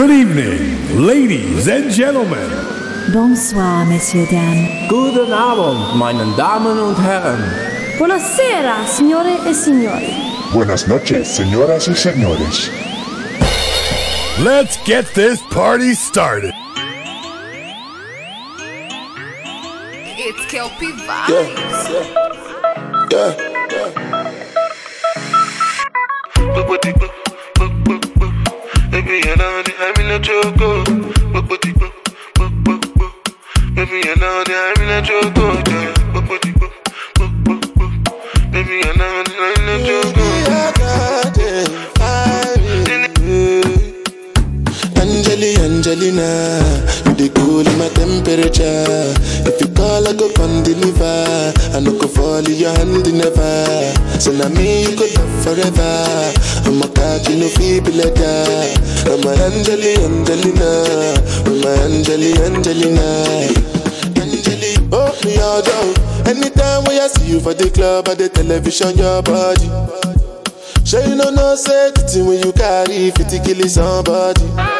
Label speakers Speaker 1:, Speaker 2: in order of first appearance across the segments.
Speaker 1: Good evening, ladies and gentlemen.
Speaker 2: Bonsoir, messieurs, dames.
Speaker 3: Guten Abend, meine Damen und Herren.
Speaker 4: Buonasera, signore e signori.
Speaker 5: Buenas noches, señoras y señores.
Speaker 1: Let's get this party started.
Speaker 6: It's Kelpie Vibes.
Speaker 7: Yeah, yeah. Baby, I know that I'm in a choco. Baby, I know that I'm in a. Baby, know that I'm in a choco. Angeli, Angelina, you cool in my temperature. If you call, I go come deliver. I no go fall in your hand never. So now me you could love forever. I'm a you know feel be like that. I'm a Angeli, Angelina. I'm a Angeli, Angelina. Angeli, oh me all down. Anytime when I see you for the club or the television, your body. Sure you know no safety when you carry 50 kill somebody.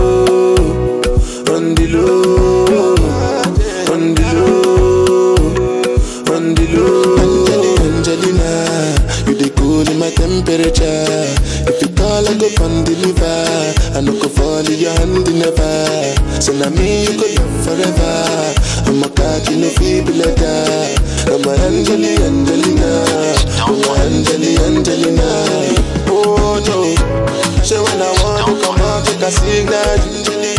Speaker 7: temperature. If you call, I go come deliver. I no go fall in your hand never. So now me you go love forever. I'm a you know feel be. I'm a Angeli, Angelina. I'm a Angeli, Angelina. Oh no, say when I want to come out, take a signal. Angeli,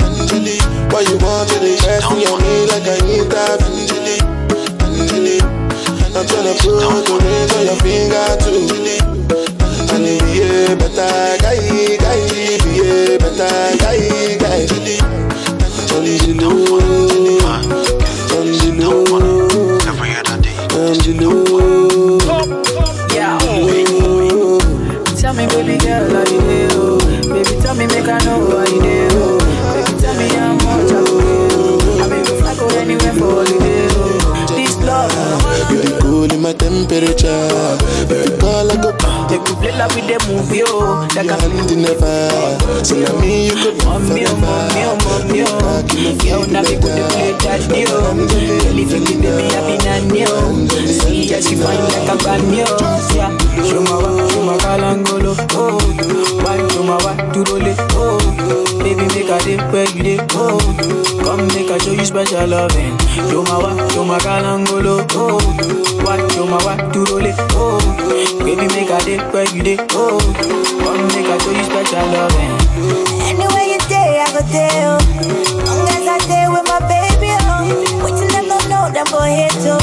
Speaker 7: Angeli, why you want to rest me on me like I need that? Angeli. On your finger too. And be a better guy, guy, be a better guy, guy. Low, on the low.
Speaker 8: Yeah. Tell me, baby girl, how you do? Baby, tell me, make I know how you Special loving. Show my wa, show my kalangolo, oh. Wa, to roll it, oh. Baby, make a day where you day, oh. Come make I show you special loving.
Speaker 9: Anywhere you day, I go there. oh. Long as I stay with my baby, oh. Wait till them know them boy hate too.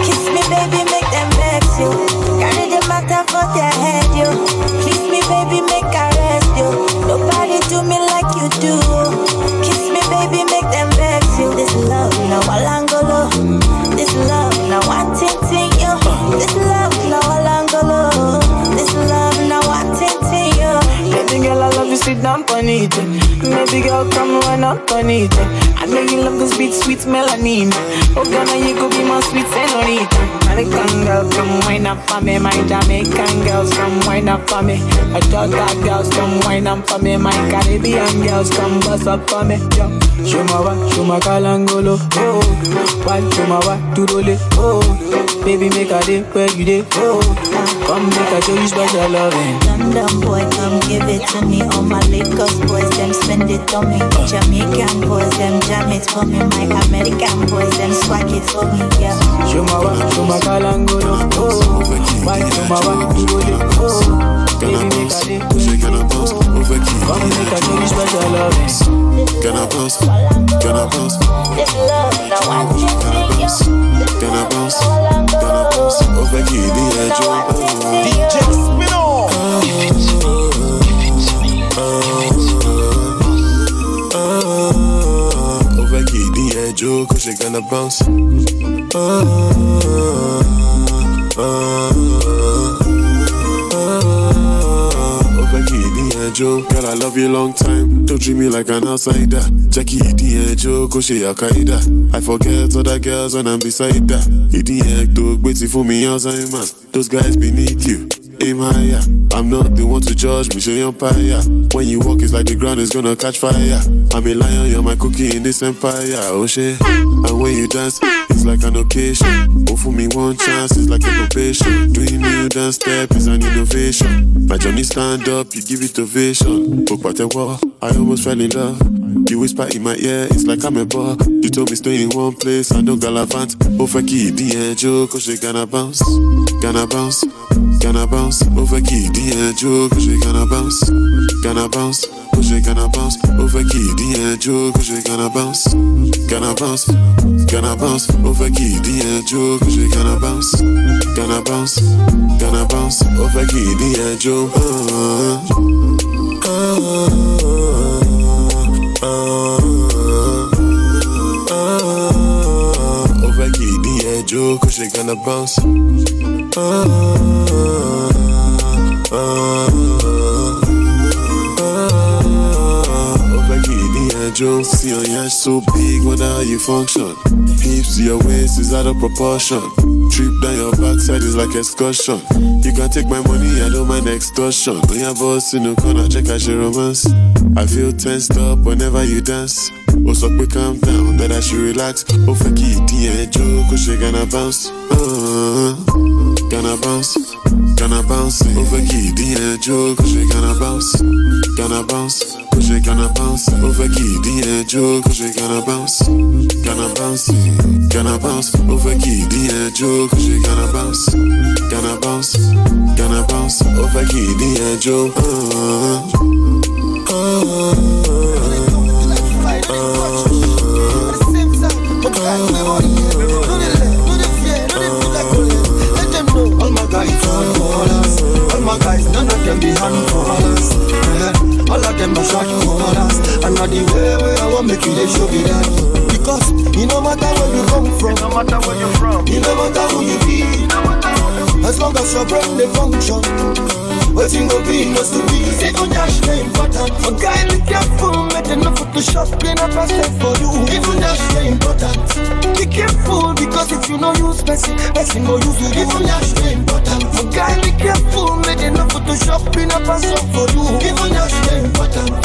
Speaker 9: Kiss me, baby, make them vex you. Carry the matter for their head, you. Kiss me, baby, make I rest you. Nobody do me like you do.
Speaker 8: Oh. Down on girl, come run up on it. I know you love this beat, sweet melanin. Oh, Ghana, you could be my sweet senorita. American girl, come wine up for me. My Jamaican girls, come wine up for me. My Georgia girls, come wine up for me. My Caribbean girls, come bust up for me. Yo. Show my wa, show my kalangolo, oh. Why, show my wa, to roll oh. Baby, make a day where you day, oh. Come make I show you special loving.
Speaker 9: London boy, come give it to me. All my Lagos boys, them spend it on me. Jamaican boys, them jam it for me. My American boys, them swag it for me. Yeah.
Speaker 8: Show my wa, show my kalangolo, oh. Why, show my wa, to it, oh. Baby, make a day where you day, oh. Come make I show you special loving.
Speaker 7: Can I bounce? Can I bounce?
Speaker 9: This love, now one ting
Speaker 7: Can I
Speaker 9: ting you.
Speaker 7: Can I bounce? Over here, the edge.
Speaker 9: You.
Speaker 7: Over here, the edge. Cause she gonna bounce. Ah, ah, ah.
Speaker 10: Girl, I love you long time. Don't treat me like an outsider. Jackie, Joe, Koshe Akaida. I forget other girls when I'm beside. Idiot, dog, waiting for me, Alzheimer's. Those guys beneath you aim higher. I'm not the one to judge me, show empire. When you walk, it's like the ground is gonna catch fire. I'm a lion, you're my cookie in this empire. Oh shit. And when you dance, it's like an occasion. Oh, for me, one chance, it's like a probation. Doing new dance step is an innovation. My journey stand up, you give it ovation. Oh, I almost fell in love. You whisper in my ear, it's like I'm a bar. You told me stay in one place, I don't galavant. Oh, fuck it, the joke, cause she gonna bounce, gonna bounce, gonna bounce over dit un jour que j'ai gonna bounce, gonna bounce, que j'ai gonna bounce, over dit un jour que j'ai gonna bounce, gonna bounce, gonna bounce, over dit un jour que j'ai gonna bounce, gonna bounce, gonna bounce, over qui dit un jour. Over un jour que gonna bounce. Joe, see on your yash so big, wonder how you function. Hips your waist is out of proportion. Trip down your backside is like excursion. You can take my money, I don't mind extortion. When your boss in the corner, check out your romance. I feel tensed up whenever you dance. Oh, so quick, calm down, that I should relax. Oh, fuck it, yeah, Joe, cause she gonna bounce. Uh-huh. Gonna bounce, gonna bounce. Over qui dit un joke, j'ai gonna bounce, gonna bounce. J'ai gonna bounce. Over qui dit un joke, j'ai gonna bounce, gonna bounce, gonna bounce. Over qui dit un joke, j'ai gonna bounce, gonna bounce, gonna bounce. Over qui dit un joke. Uh,
Speaker 11: As long as your brain they function. Waiting go be must be Even dash the important A guy be careful Make them not Photoshop Clean up a step for you Even dash the important Be careful Because if you know use person Person go use you Even dash the important A guy be careful Make them not Photoshop Clean up a step for you Even dash the important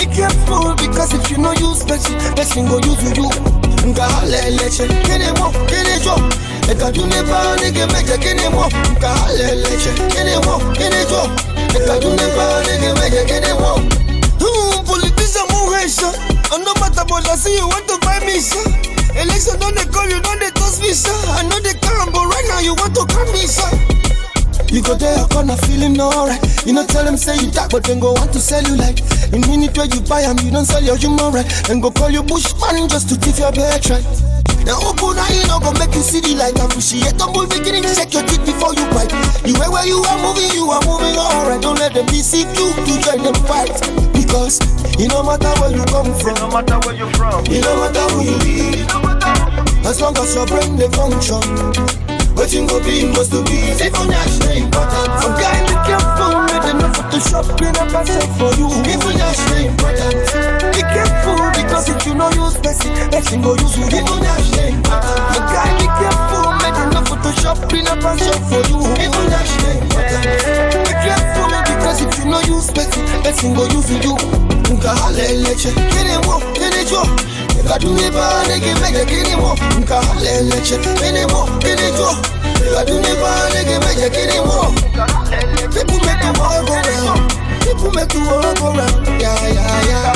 Speaker 11: Be careful Because if you know use person Person go use you Nga haleleche Kene mo Kene jo Eka duneba Nige meje kene mo Nga haleleche Kene mo Kene jo Eka duneba Nige meje kene Hmm, politician muhesha no matter but I see you want to buy me sir Election don't they call you don't they toss me sir I know they can but right now you want to come me sir you go there, your corner feeling alright. You know, tell them say you dark, but then go want to sell you like. In minute where you buy them, you don't sell your human right. Then go call you bushman just to thief your bet right. Now open eye, you know, go make you see the light. Appreciate tumble beginning, check your teeth before you bite. You way where you are moving, you are moving alright. Don't let them deceive you to join them fight. Because it no matter where you come from, it no matter where you from, it no matter who you be. As long as your brain they function. Waiting go be must to be Even that's the important Some guy be careful Make them not Photoshop Clean up set for you that's the important Be careful You know use person Person go use you Even that's the important Some guy be careful Make not Photoshop up and set for you. Even the important Be careful Because if you know use person Person go use you. Nka haleleche Kene mo Kene jo Kaduneba nege meje kini mo Nka haleleche Kene mo Kene jo Kaduneba nege meje kini mo People make the world go round People make the world go round Yeah, yeah, yeah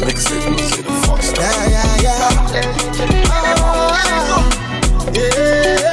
Speaker 10: Mix it, mix it, fox.
Speaker 11: Yeah, yeah, yeah Ah, Yeah,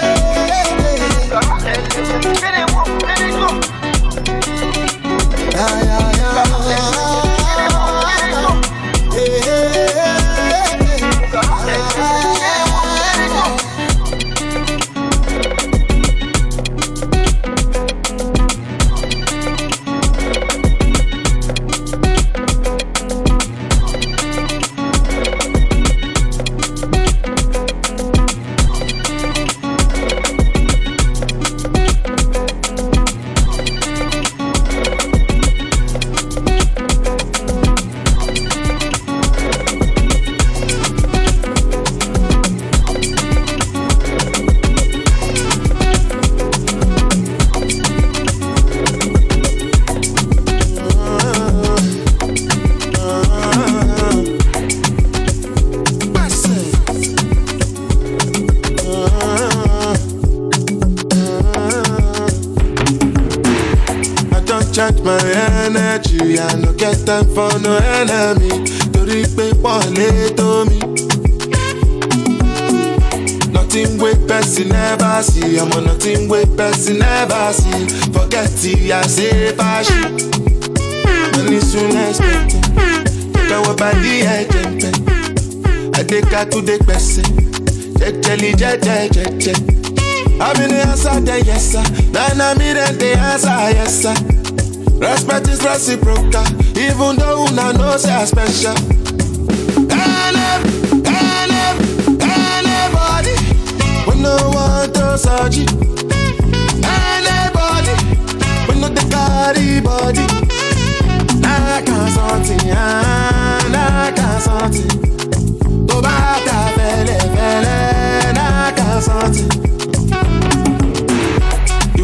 Speaker 7: energy. I no get time for no enemy. Torí pé pọ̀lẹ́ tó mi. Nothing wey person never see. I'm on nothing wey person never see. Forget it, I say fashion. Money soon expected. Tọwọ́ bá di ẹ̀jẹ̀ pẹ̀. Adéka tún dé gbẹ̀sẹ̀. Jẹjẹli jẹjẹ. I'm in the answer, yes sir. I'm in the answer, yes sir. Respect is reciprocal, even though una know say I special. Any, any, anybody, we no want surgery. Eh, anybody, we no body. Nah, can't can't something. Can't.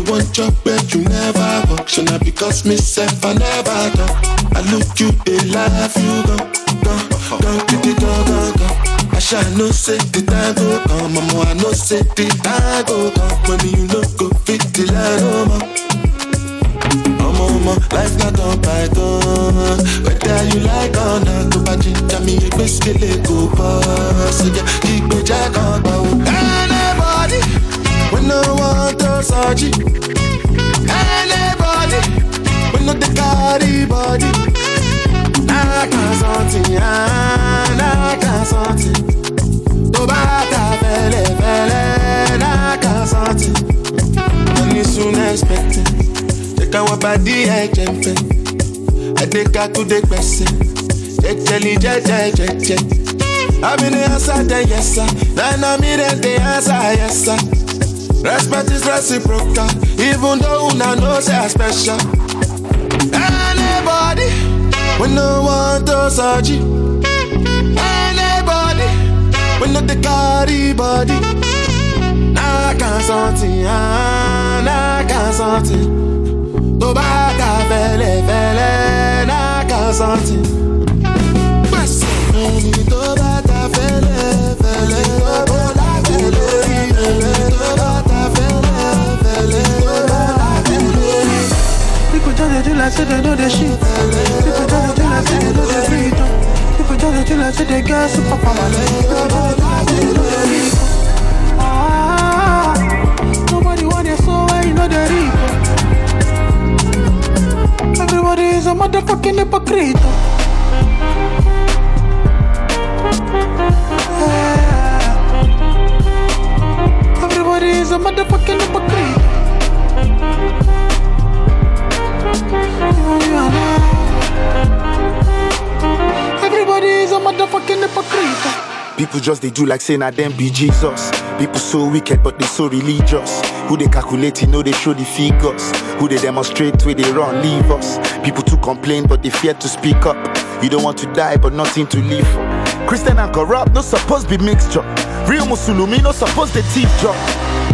Speaker 7: You want job where you never work, so now because me self I never done. I look you, they laugh you go, go, go, to the go, go, go. I shall no say the time go come, mama, I no say the time go come. When you no go fit the line, oh mama. Ọmọ ọmọ life na dán python Whether you like or not Tó bá jíjà mi ẹgbẹ́ sílẹ̀ kò bọ́ Sọ́jà kí gbèjà kan gbà ó. Anybody to Anybody we no dey carry body Nah kan something, nah kan something. Tó bá ta fẹ́lẹ́ fẹ́lẹ́ nah kan something Money soon expected káwọn bá dí ẹ̀jẹ̀ fẹ́ Adéka tún dé gbẹ̀sẹ̀ Jẹjẹli jẹjẹ jẹjẹ in the answer, yes sir. Then I'm in the answer, yes sir Respect is reciprocal, even though una know say I special. Anybody, we no want to surgery. Anybody, we no the carry body. Nah, can't something, ah, nah, can't something. To bá ta fẹ́lẹ́ fẹ́lẹ́, nah, can't something.
Speaker 12: Say they know the shit. People just dey do like say they know the breathe. People dey do like say they get super power. People dey do like say they know the reap. Ah, nobody want it so you know the reap. Everybody is a motherfucking hypocrite. Yeah. Everybody is a motherfucking hypocrite. Everybody is a motherfucking hypocrite.
Speaker 13: People just they do like saying I them be Jesus. People so wicked but they so religious. Who they calculate, you know they show the figures. Who they demonstrate where they run, leave us. People to complain but they fear to speak up. You don't want to die but nothing to live for. Christian and corrupt, no supposed be mixture. Real Musulumi, no supposed the thief job.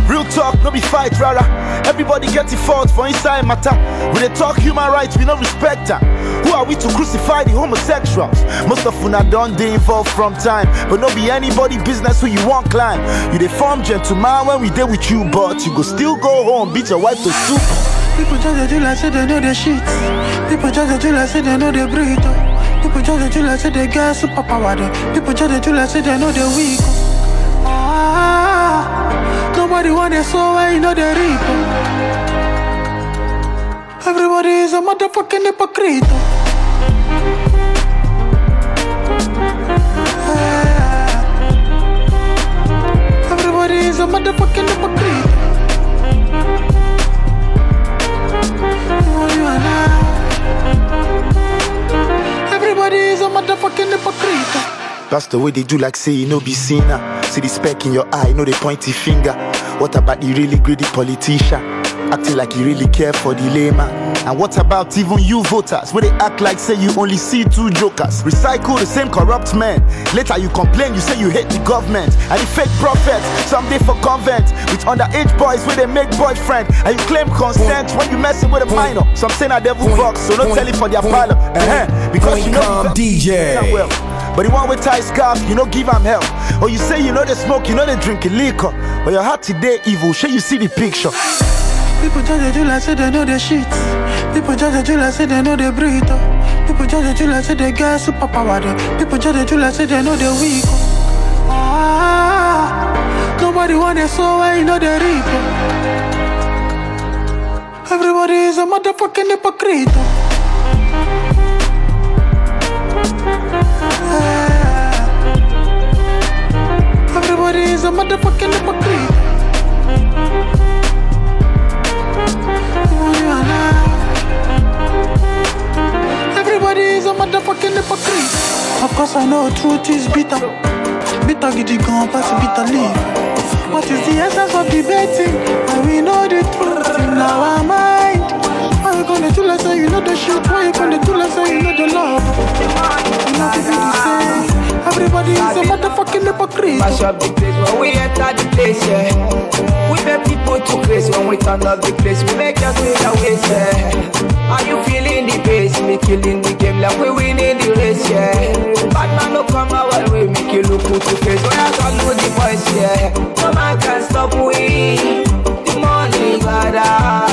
Speaker 13: Real talk, no be fight, rara. Everybody get the fault for inside matter. We they talk human rights, we no respect them. Who are we to crucify the homosexuals? Most of una done they involved from time, but no be anybody business who you want climb. You they form gentleman when we deal with you, but you go still go home, beat your wife to soup.
Speaker 12: People just do like say they know the shit. People just do like say they know the breathe. People just do like say they get super power. People just do like say they know the weak. Ah, nobody want it so you know the reap. Everybody is a motherfucking hypocrite. Yeah. Everybody is a motherfucking hypocrite. Everybody is a motherfucking hypocrite.
Speaker 13: That's the way they do like say you know be sinner. See the speck in your eye, know the pointy finger. What about the really greedy politician? Acting like you really care for the layman. And what about even you voters? Where they act like say you only see two jokers. Recycle the same corrupt men. Later you complain, you say you hate the government. And the fake prophets, someday for convent. With underage boys where they make boyfriend. And you claim consent when you messing with a minor. Some say na devil box, so don't tell it for their parlor. Uh-huh. Because you know
Speaker 14: DJ.
Speaker 13: well. But the one with tie scarf, you know give him help. Or you say you know they smoke, you know they drink liquor. But your heart today evil, sure you see the picture.
Speaker 12: People dey do like say they know the shit.
Speaker 15: People judge you like say they know they breathe. oh. People judge you like say they get superpower. oh. People judge you like say they know they weak. oh. Ah, nobody want it so I know they reap. oh. Everybody is a motherfucking hypocrite. Everybody is a motherfucking hypocrite. Everybody is a motherfucking hypocrite. Of course, I know truth is bitter. Bitter giddy gone, pass it bitter leaf. What is the essence of debating? And we know the truth in our mind. Why you gonna do say you know the shit? Why you gonna do say you know the love? You know to be the same. Everybody is a motherfucking hypocrite.
Speaker 16: Mash up the place when we enter the place, yeah. We make people too crazy when we turn up the place. We make us feel the waste, yeah. Are you feeling the bass? Me killing the game like we winning the race, yeah. Bad man no come our way, make you look good to face. When I know the voice, yeah. No man can stop we. The money gather.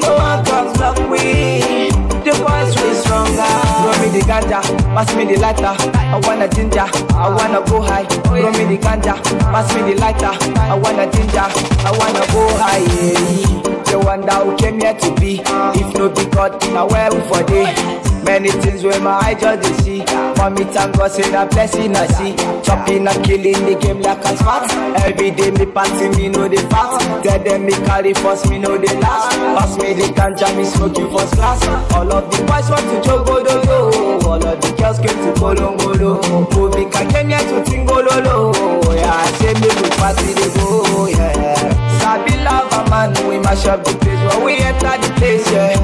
Speaker 16: No one can stop we. The voice we stronger. Throw me the ganja, pass me the lighter. I wanna ginger, I wanna go high. Throw me the ganja, pass me the lighter. I wanna ginger, I wanna go high. Yeah. The one that who came here to be. If no be God, now where we for day? Many things where my eye just they see. Mommy thank God say that blessing I see. Chopping and killing the game like a smart. Every day me party me know the fact. Tell them me carry first me know the last. Pass me the ganja me smoking first class. All of the boys want to jogo do do. All of the girls came to Kolongolo. Movie can came here to Tingololo. Yeah, say me we party they go. Yeah. Sabi love man, we mash up the place when we enter the place, yeah.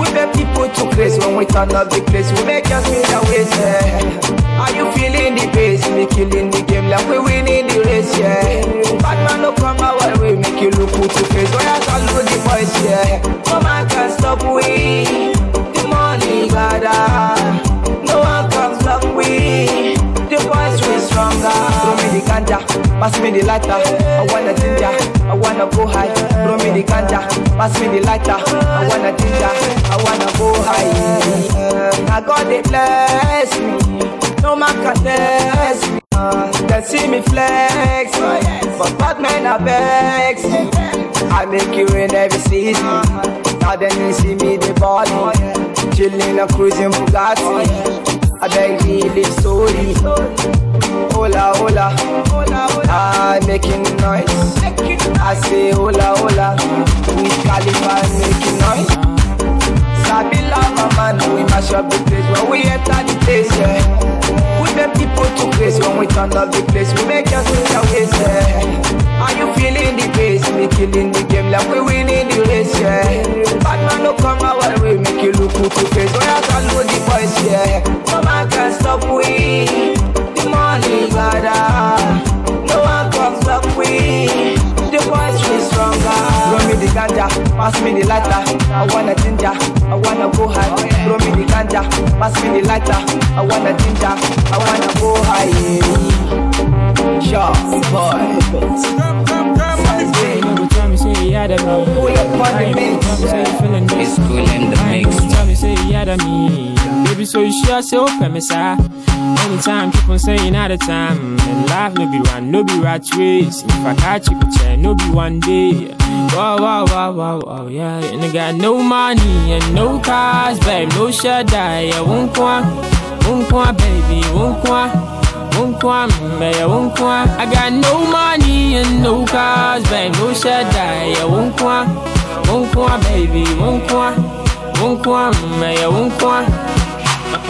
Speaker 16: We make people too crazy when we turn up the place, we make us feel the waste, yeah. Are you feeling the bass? Me killing the game like we winning the race, yeah. Bad man no come our way, we make you look good to face. When I know the voice, yeah. No man can stop we. The money gather. No one can stop we. The voice we stronger. Throw me the ganja, pass me the lighter. I wanna ginger, I wanna go high. Throw me the ganja, pass me the lighter. I wanna ginger, I wanna go high. I God they bless me, no man can test me. They see me flex, but bad men are vex. I make you in every season. Now then you see me the body, chilling and cruising Bugatti. I beg me live story. Hola, hola, I'm making noise. I say hola, hola, we Khalifa making noise. Sabi lava man, we mash up the place when we enter the place, yeah. We make people too crazy when we turn up the place. We make us feel the waste, yeah. Are you feeling the bass? Me killing the game like we winning the race, yeah. Bad man no come our way, we make you look good to face. When I can know the voice, yeah. No man can stop we. The money gather. Ganja, pass me the lighter. I wanna ginger, I wanna go high. Throw me the ganja, pass me the lighter. I wanna ginger, I wanna go high. Sharp
Speaker 17: Tell me, say you had a me.
Speaker 16: Pull up on the mix.
Speaker 17: Tell say you feeling this.
Speaker 16: It's cool in the mix.
Speaker 17: Tell me, say you had a me. Baby, so you sure say open me, sir. Anytime keep on saying all the time. And life no be run, no be rat race. If I catch you, chair, no be one day. Wow, wow, wow, wow, wow, yeah. And I got no money and no cars, babe, no shut Yeah, won't come, won't come, baby, won't come. Won't come, mm, baby, won't come. I got no money and no cars, babe, no shut Yeah, won't come, won't come, baby, won't come. Won't come, mm, baby, won't come.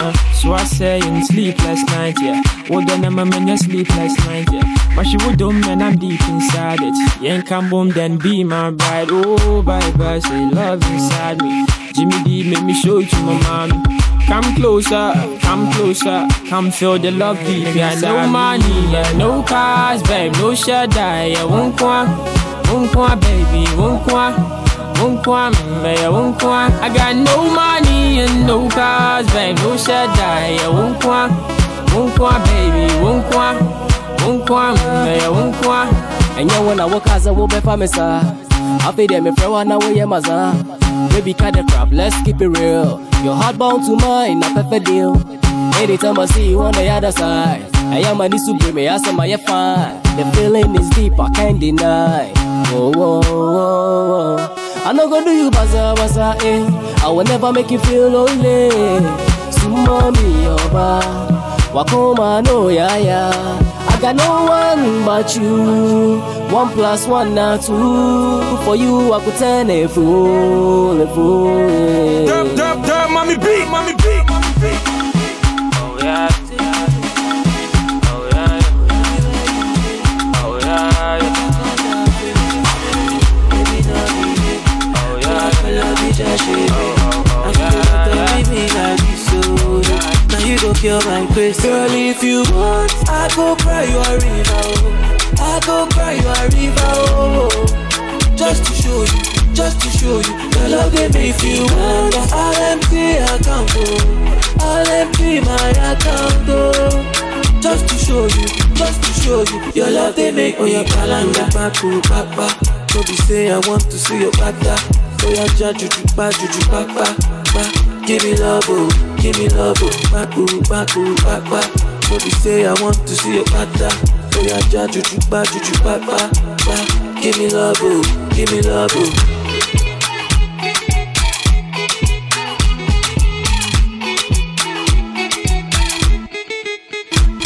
Speaker 17: Uh-uh. So I say in sleepless night, yeah. Well, then I'm a man, sleepless night, yeah. But she would do man, I'm deep inside it. Yank come boom, then be my bride. Oh, bye bye, say love inside me. Jimmy D, make me show it to my mom. Come closer, come closer, come feel the love deep inside No money, yeah, no cars, babe, no shut yeah. Won't come, won't come, baby, won't come. Won't baby, won't come. I got no money and no cars, babe, no shut yeah. Won't come, won't come, baby, won't come. Won't come, baby, won't come.
Speaker 18: ɛnyɛ wo na woka sɛ wobɛfa me saa I feel them, if I wanna wear your maza. Baby, cut the crap, let's keep it real. Your heart bound to mine, a perfect deal. Anytime I see you on the other side, I am a new supreme, I am my fine. The feeling is deep, I can't deny. Whoa, whoa, whoa, whoa. I no go do you baza baza, eh. I will never make you feel lonely. Sumo mi oba, wakoma no ya ya. I got no one but you. One plus one now two. For you, I could turn a fool, a fool.
Speaker 19: Dub, dub, dub, mommy beat, mommy beat,
Speaker 3: Go my grace Girl, if you want, I go cry you a river oh. I go cry you a river oh. Just to show you, just to show you. Your love they make you want I'll empty account oh. I'll empty my account oh. Just to show you, just to show you. Your love they make me Oh your calendar. Back back No be say I want to see your back Oh yeah, juju juju ba ba. Give me love, oh, give me love, oh, ba boo ba boo ba ba. No be say I want to see your bata. Oh yeah, ja juju ba juju ba ba ba. Give me love, oh, give me love, oh.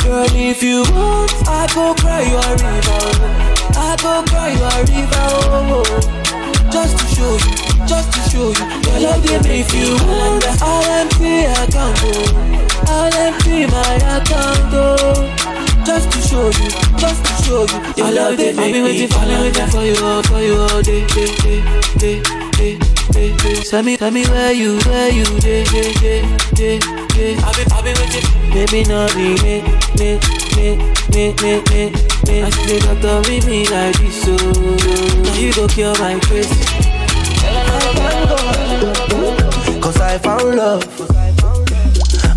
Speaker 3: Girl, if you want, I go cry you a river. Oh. I go cry you a river. Oh, oh, oh. Just to show you, just to show you. Your love they make you wonder. Empty account, oh. Empty my account, oh. Just to show you, just to show you. Your love they make me waiting for me, waiting for you, for you all day, day, day, day, day. Tell me, tell me where you, where you, day, day, day, day, day. I've been, I've been waiting. Maybe not me, me, me, me, me, me, me. I see the doctor with me like this, so now you go cure my face.
Speaker 20: I found love.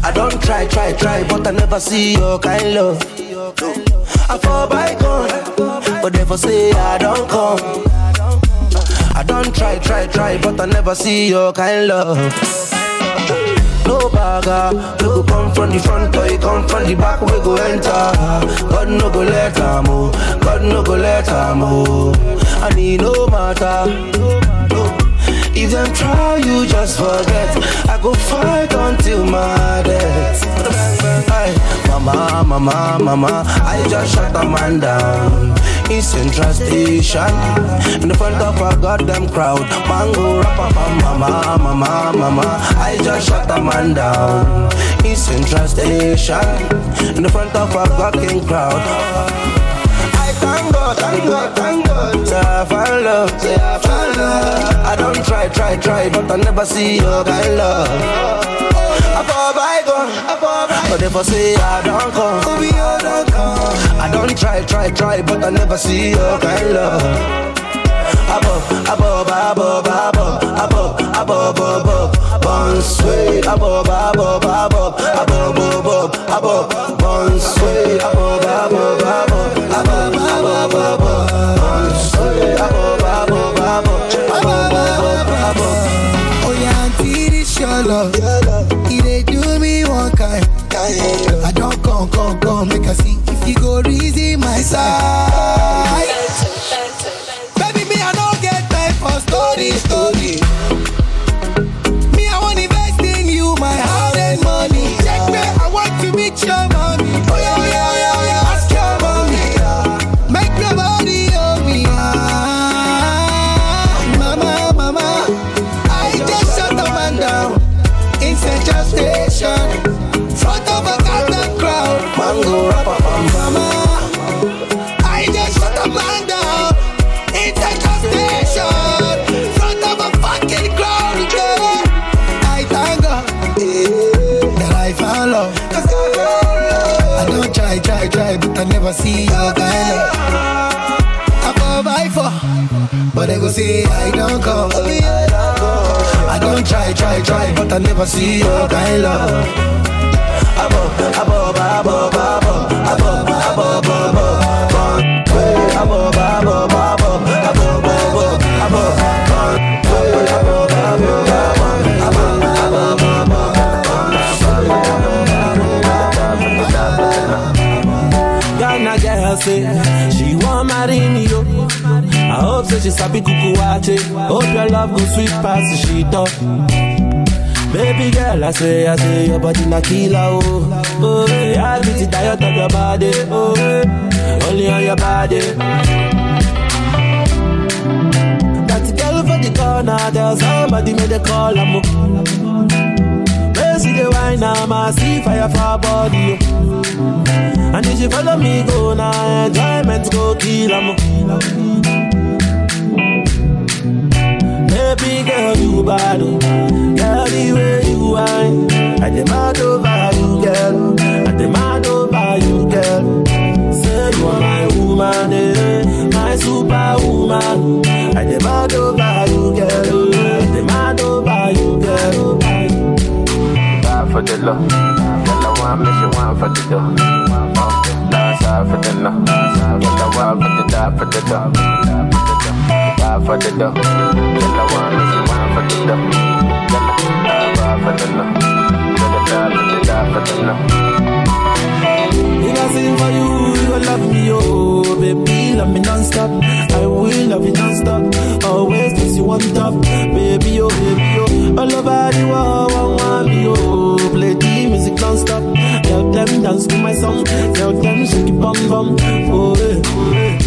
Speaker 20: I don't try, try, try, but I never see your kind love. I fall by gun, but they say I don't come. I don't try, try, try, but I never see your kind love. No bagger, no go come from the front or you come from the back, we go enter. God no go let her oh. move, God no go let her move. I need no matter. If them try, you just forget. I go fight until my death. Aye, mama, mama, mama, I just shut a man down in Central Station in the front of a goddamn crowd. Mango rapper, mama, mama, mama, I just shut a man down in Central Station in the front of a goddamn crowd. Thank God, thank God, thank God. Say I found love, say I found love. I don't try, try, try, but I never see your kind love. I fall by gun, I fall by But if I say I don't come, oh, baby, you don't come. I don't try, try, try, but I never see your kind love. Above, above, above, above, above, above, above, one sway. Above, above, above, above, above, above, one sway. Above, above,
Speaker 11: I don't come, come, come, make I see if you go easy my side. Never see your kind. I fall by four, but they go say I don't come. I don't try, try, try, but I never see your kind love.
Speaker 20: above. Above, above, above, above, above, above,
Speaker 21: hope say she sabi kuku wache. Hope your love go sweet past the sheet up. Baby girl, I say, I say, your body na killer, oh. Oh, I get it tired of your body, oh. Only on your body. That girl for the corner, tell somebody make the call, I'm see the wine, I'm a see fire for body, oh. And if you follow me, go now, enjoyment go kill, I'm Baby girl, you bad. Girl, the way you whine I demand over you, girl I demand over you, girl Say you are my woman, eh My superwoman I demand over you, girl I demand over you, girl
Speaker 22: Die for the love Girl, I want me, she want for the dough Die side for the no Girl, I want for the die for the dough For the dough Girl, I want me, she want for the dough Girl, I die for the no Girl, I die for the die for the no
Speaker 21: If I sing for you, you love me, oh Baby, love me non-stop. I will love you non-stop. Always place you on top. Baby, oh, baby, oh. All over the world, one want me, oh. Play the music non-stop. Tell them dance to my song. Tell them shake it bum bum. Oh, eh.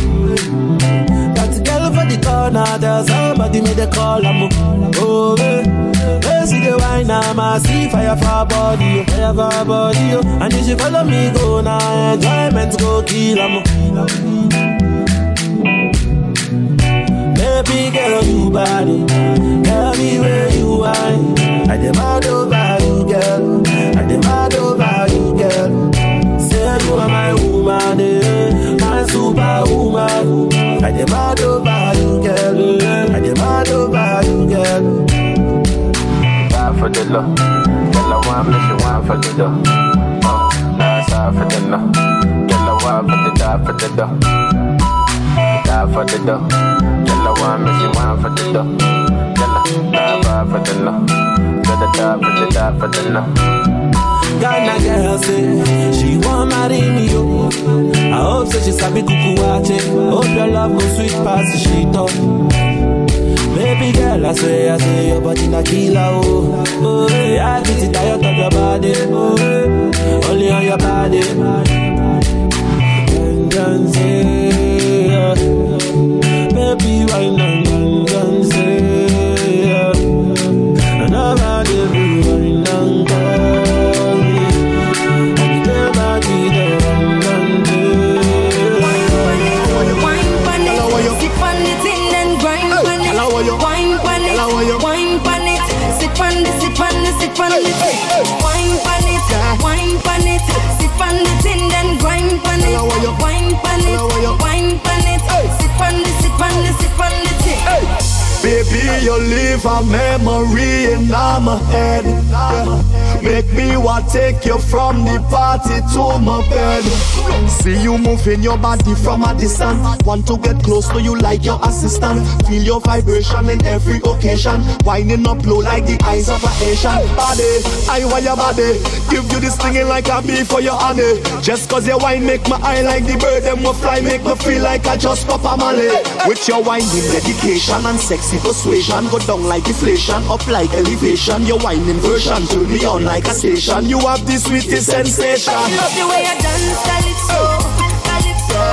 Speaker 21: The corner Tell somebody make the call, I'm oh, eh They see the wine, I'm a see fire for body, oh, fire for body, oh. And if she follow me, go now, enjoyment go kill, I'm Baby girl, you body, tell me where you whine. I demand over you, girl. I demand over you, girl. Say you are my woman, eh, my superwoman. I demand over you, girl. I demand over you, girl.
Speaker 22: Die for the love Girl, I want me, she want for the dough uh, Die side for the no Girl, I want for the die for the dough Die for the dough Girl, I want me, she want for the dough Girl, I for the no Girl, I die for the die for the no
Speaker 21: Ghana girl say she want marry me yo. I hope say she sabi kuku wache. Hope your love go sweet past the sheet up. Baby girl, I swear, I say your body na killer oh. Oh, I get it tired of your body. Oh, only on your body. Vengeance, yeah. Oh. Baby, why not
Speaker 23: a memory in my head. Yeah. Make me want take you from the party to my bed. See you moving your body from a distance. Want to get close to you like your assistant. Feel your vibration in every occasion. Winding up low like the eyes of an Asian. Body, I want your body. Give you this stinging like a bee for your honey. Just cause your wine make my eye like the bird. Them will fly, make me feel like I just pop a molly. With your winding dedication and sexy persuasion. Go down like deflation, up like elevation. Your winding version turn me on like a station. You have the sweetest sensation.
Speaker 14: I love the way I dance, calypso, calypso,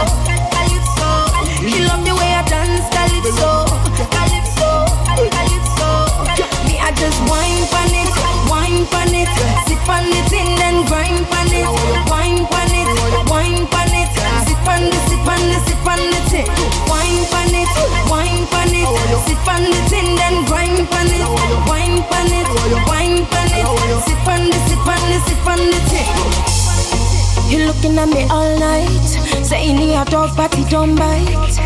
Speaker 14: calypso. He love the way I dance, calypso, calypso, calypso. Me I just wine pan it, wine pan it, sip on it in and grind pan it, wine pan it, wine pan it, sip on the, sip on the, sip on the tin, wine pan it, it, sip on the tin and grind pan it, wine pan it, wine pan it, sip on the, sip on the, sip on the tin. You looking at me all night, saying he a dog but he don't bite.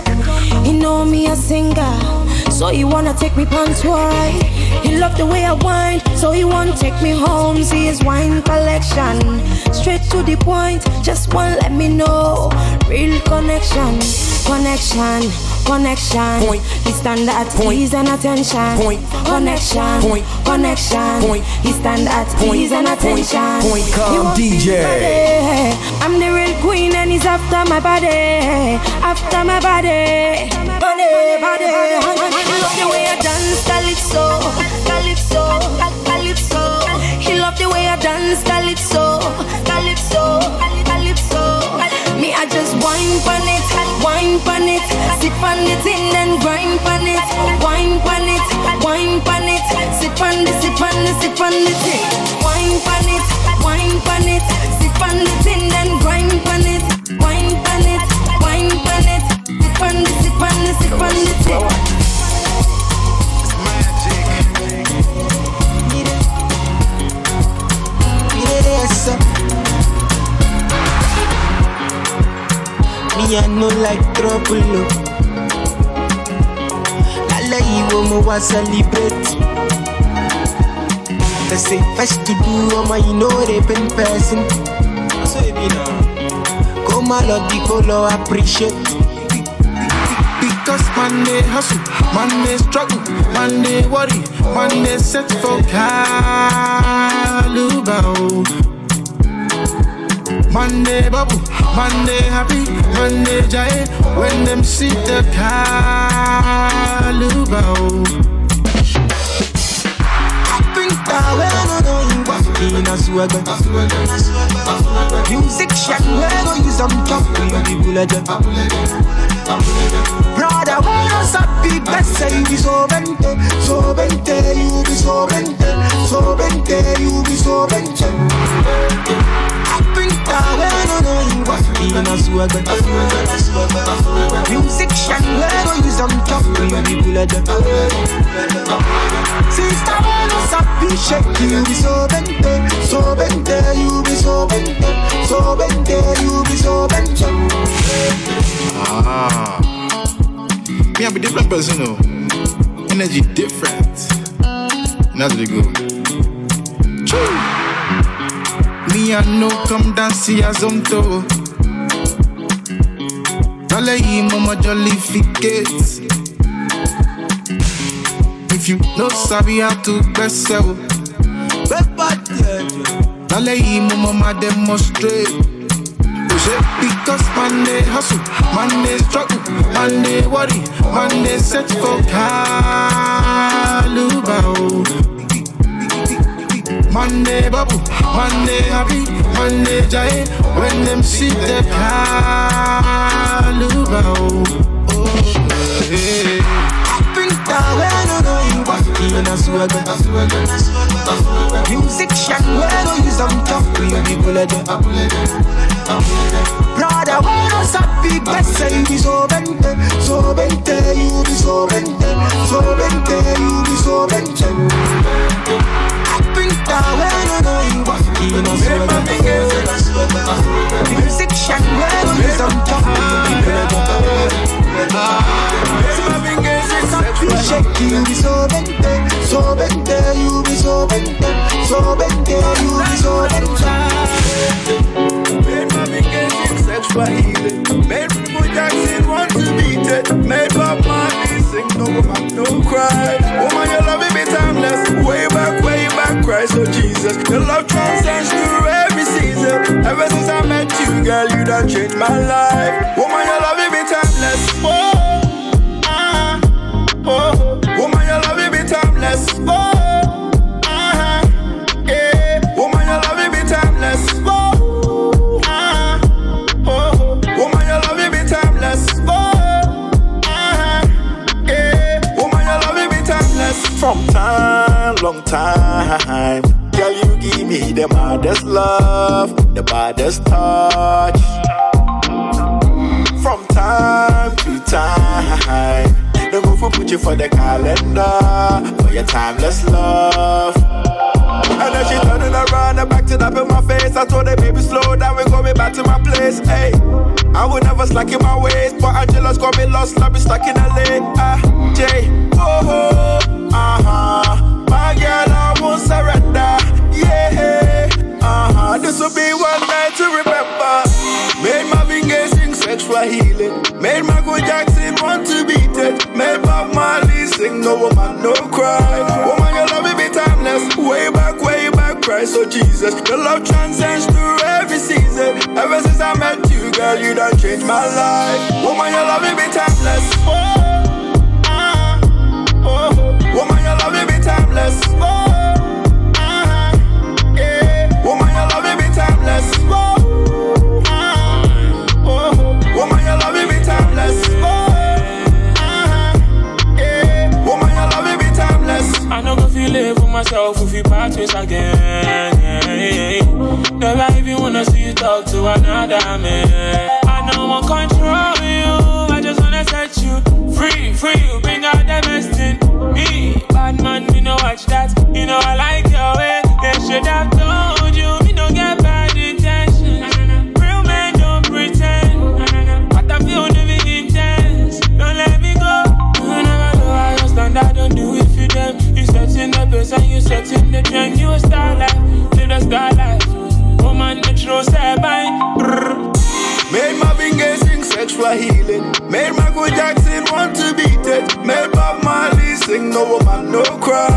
Speaker 14: He know me a singer, so he wanna take me pants to ride. He love the way I whine, so he want take me home. See his wine collection, straight to the point. Just want let me know, real connection, connection. Connection.
Speaker 24: Point.
Speaker 14: He stand at
Speaker 24: Point.
Speaker 14: ease and attention.
Speaker 24: Point.
Speaker 14: Connection.
Speaker 24: Point.
Speaker 14: Connection.
Speaker 24: Point.
Speaker 14: He stand at
Speaker 24: Point.
Speaker 14: ease and attention.
Speaker 24: Point. Come, DJ.
Speaker 14: I'm the real queen and he's after my body. After my body. Body, body. He love the way I dance calypso, calypso, calypso. He love the way I dance calypso, calypso, calypso. I just wine pon it, wine pon it, sip on the thing then grind pon it, wine pon it, wine pon it, sip on the, sip on the, sip on the thing, wine pon it, wine pon it, sip on the thing then grind pon it, wine pon it, wine pon it, sip on the, sip on the, sip on the thing.
Speaker 11: Me, I no like trouble. oh. Lálẹ́ yìí wo mo wá celebrate. They say first to do oh, ọmọ yìí no dey pain person. So e be now. Kó má lọ di kó lọ appreciate.
Speaker 15: Because man they hustle, man they struggle, man they worry, man they set for Calubao. Oh. Man they bubble, they happy, Monday giant when them see the
Speaker 11: you oh. was in a swagger. Musician, when I use some top, we be bullet. Brother, when I stop big, best say you be so bente, so bente, you be so bente, so bente, you be so bente. Know you a when I use bullet. Sister, when I stop shake you be so bente, so bente, you be so bente, so bente, you be so bente.
Speaker 15: Ah, me I be different person, no. Energy different. That's the good. Choo. Me I no come dance some toe. Dale yi mama jolly forget. If you no sabi how to best sell. Dale yi mama ma demonstrate. Because man they hustle, man they struggle, man they worry, man they set for Calubao. They bubble, they happy, they giant when them see the Calubao. Oh, eh.
Speaker 11: hey. that when I swagger. Musician, when I use some top, we be bullet. Brother, when I stop big, say you be so bente, so bente, you be so bente, so bente, you be so bente. That when I know you was in swagger.
Speaker 13: Christ, oh Jesus. Your love transcends through every season. Ever since I met you, girl, you done changed my life. Woman, your love it be timeless. Oh, ah, oh. Woman, your love it be timeless. Oh, ah, yeah. Woman, your love be timeless. Oh, ah, oh. Woman, your love be timeless. Oh, ah. From time, long time. Girl, you give me the baddest love, the baddest touch. From time to time. The move will put you for the calendar, for your timeless love. And then she turning around and back to that in my face. I told her, baby, slow down, we're going back to my place. Hey, I would never slack in my ways, but Angela's got me lost, I'll be stuck in LA. Ah, J, oh, oh, uh huh. My girl, I won't surrender. Yeah, uh huh. This will be one night to remember. Made Marvin Gaye sing sexual healing. Made Michael Jackson want to beat it. Made Bob Marley sing no woman, no cry. Woman, your love will be timeless. Way back, way back, Christ, oh Jesus. Your love transcends through every season. Ever since I met you, girl, you done changed my life. Woman, your love will be timeless. Oh, timeless. Yeah. Woman, your love will be timeless. Ah, oh. Woman, your love will be timeless. Yeah. Woman, your love will be timeless.
Speaker 25: I feel it for myself if you part ways again. Never even wanna see you talk to another man. I know I control you. I just wanna set you free, free. You watch that. You know I like your way. They should have told you. Me no get bad intentions. Real men don't pretend. What I feel living intense. Don't let me go. You never know how your standard don't do it for them. You setting the pace and you setting the trend. You a star life, live the star life. Woman, oh true say bye. Brr.
Speaker 13: Made Marvin Gaye sing sexual healing. Made Michael Jackson want to beat it. Made Bob Marley sing no woman, no cry.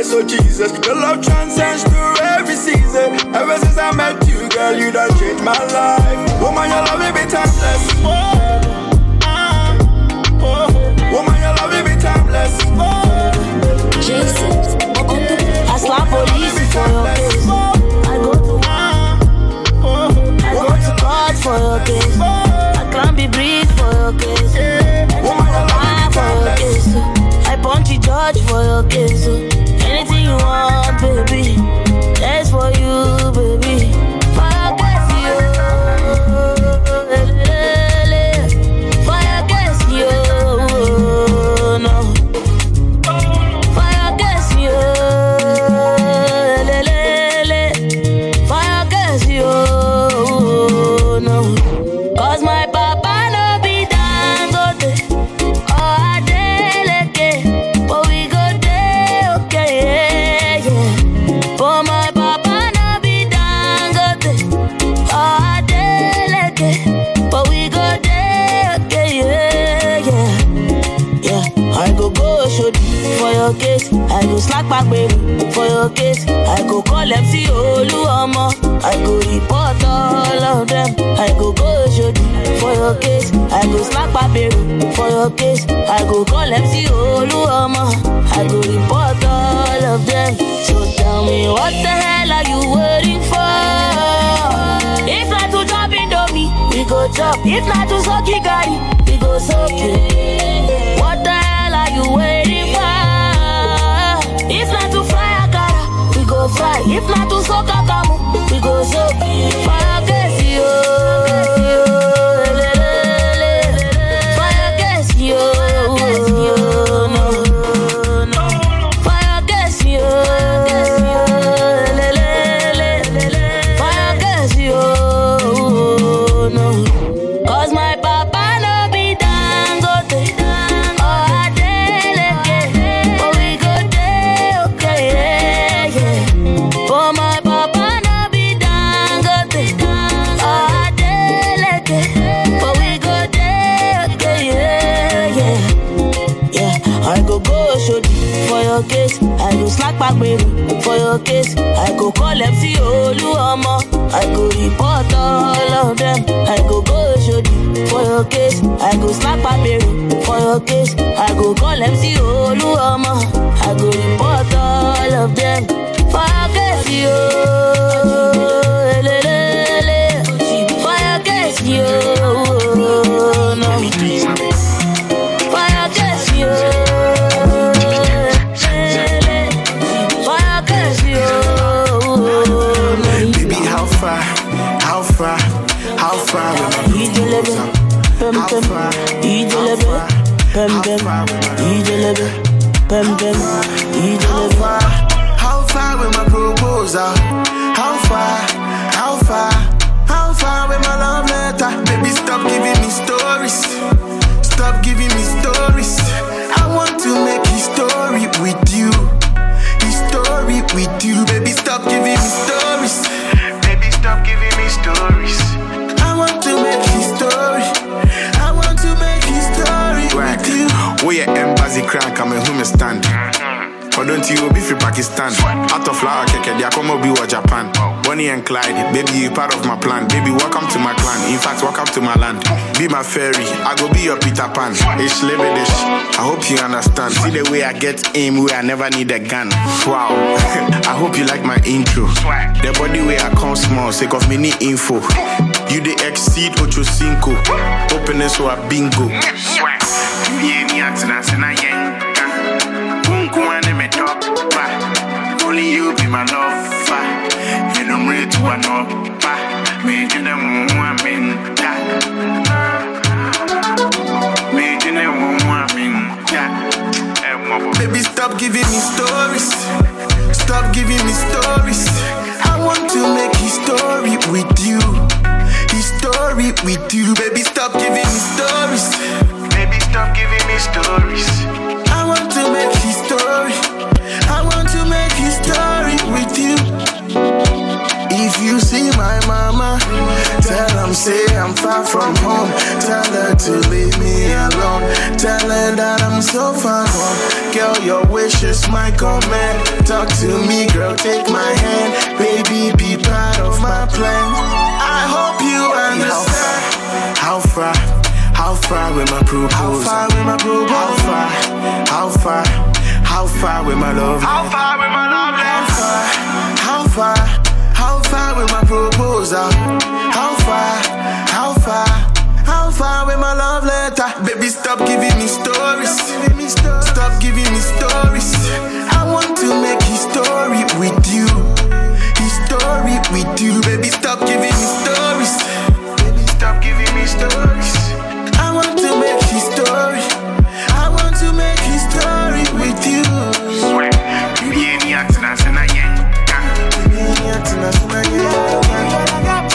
Speaker 13: Christ, oh Jesus. Your love transcends through every season. Ever since I met you, girl, you done changed my life. Woman, your love will be timeless. Oh, ah, oh. Woman, your love will be timeless. Oh,
Speaker 26: Jason, I slap police for your case. I go to I go to God for your case. I can't be breathed for your case. I lie for your case. I punch the judge for your case. You want, baby. That's for you, baby. Baby for your case. I go call MC Oluomo. I go report all of them. I go go show for your case. I go back baby for your case. I go call MC Oluomo. I go report all of them. So tell me what the hell are you waiting for? If not to drop Indomie, we go chop. If not to suck Gary, we go suck it. What the hell are you waiting for? Fry. If not to soak akamu, we go soak. Fire oh. Baby for your case. I go call MC Oluomo. I go report all of them. I go go show for your case. I go slack back baby for your case. I go call MC Oluomo. I go report all of them. For your case, yo. Pem ijelebe, pem pem, ijelebe, pem pem, ijelebe.
Speaker 27: You
Speaker 7: be free Pakistan? Out of flower keke, they come be wa Japan. Bonnie and Clyde, baby, you part of my plan. Baby, welcome to my clan. In fact, welcome to my land. Be my fairy, I go be your Peter Pan. Ish dish. I hope you understand. See the way I get aim, where I never need a gun. Wow. I hope you like my intro. The body where I come small, sake of mini info. You the exceed Ocho Cinco. Openness or a bingo. And I ain't. Won't and me top. Only you be my lover. You know me to an oppa. Me to the woman. Me to the woman. Baby, stop giving me stories. Stop giving me stories. I want to make history with you. History with you. Baby, stop giving me stories. Baby, stop giving me stories. I want to make history. I want to make history with you. If you see my mama, tell them say I'm far from home. Tell her to leave me alone. Tell her that I'm so far home. Girl, your wish is my command. Talk to me, girl, take my hand. Baby, be part of my plan. I hope you understand. How far? How far with my proposal? How far with my proposal? How far? How far? How far with my love? How far with my love? How far? How far? How far with my proposal? How far? How far? How far with my love letter? Baby, stop giving me stories. Stop giving me stories. I want to make history with you. History with you. Baby, stop giving me stories. Baby, stop giving me stories. History. I want to make history with you.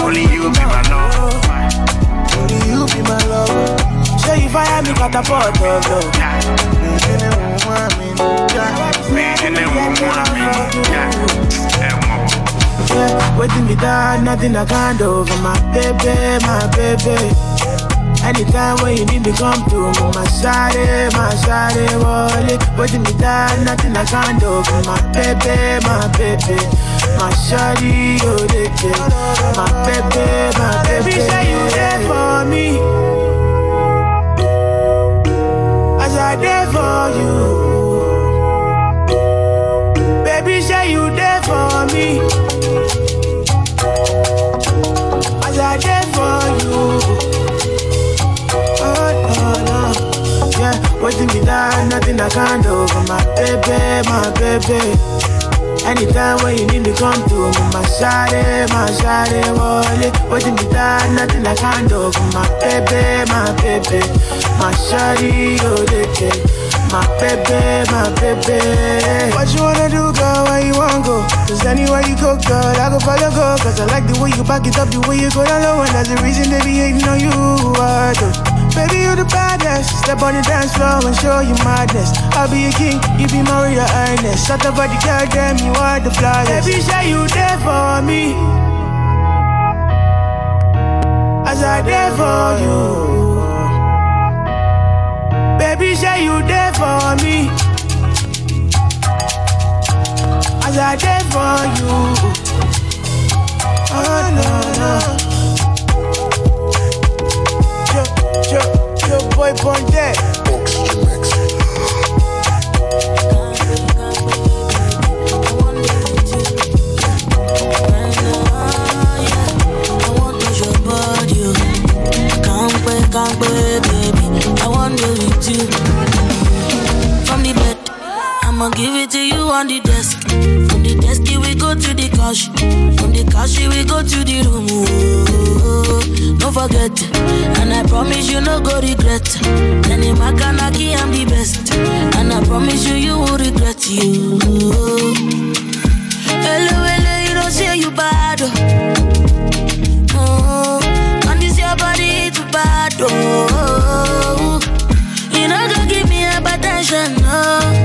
Speaker 7: Only you be my love. Only you be my love.
Speaker 15: Say you fire me catapult of love. Waiting me down, nothing I can't do for my baby, my baby. Anytime when you need me, come through. My shawty, eh, my shawty, wallet. Waiting me down, nothing I can't do my baby, my baby. My shawty, oh, they My baby, my baby. Baby, say you there for me. As I there for you. Baby, say you there for me. As I there for you. No. Yeah, waiting me down, nothing I can't do for my baby, my baby. Anytime when you need me, come through. My shawty, my shawty, wallet. Waiting me down, nothing I can't do for my baby, my baby. My shawty, oh, they take. My baby, my baby. What you wanna do, girl? Where you wanna go? Cause anywhere you go, girl, I go follow, go. Cause I like the way you back it up, the way you go down low. And that's the reason they be hating on you. I do. Baby, you the baddest. Step on the dance floor and show you madness. I'll be a king, you be Maria Ernest. Shut up, body girl, damn, you are the flyest. Baby, say you there for me. As I there for you. Baby, say you there for me. As I there for you. Oh, no, no. Boy, born dead.
Speaker 26: Can't wait, baby. I want to with you. I'ma give it to you on the desk. From the desk, we go to the couch. From the couch, we go to the room. Oh, don't forget, and I promise you no go regret. Any makanaki, I'm the best, and I promise you you will regret you. Hello, hello, you don't say you bad. Oh, oh and this your body too bad. Oh, you know go give me hypertension, no,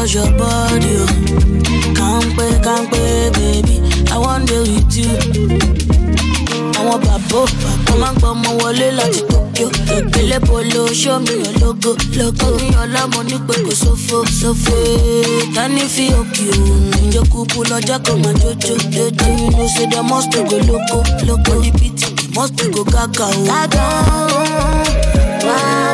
Speaker 26: touch your body. Oh. Can't play, can't play, baby. I want to with you. I Àwọn bàbá come máa ń gbọ́ ọmọ wọlé láti Tokyo. Ìpele polo show me your lógo lógo. Ó ní ọlọ́mọ nípe kò sófo sófo. Tani fi òkè òun. Ìjọ kúkú lọ́jọ́ kan máa jójó jójó. You know, say dá mọ́sítò go loco, loco, the pt mọ́sítò go kákà o. Kákà o, wá.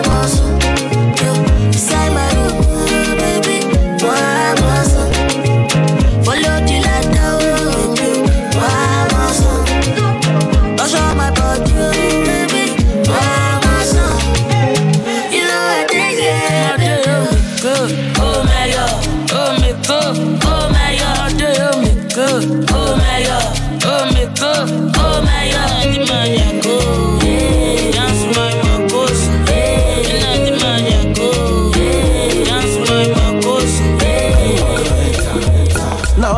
Speaker 26: Oh my god. Oh my. Oh my.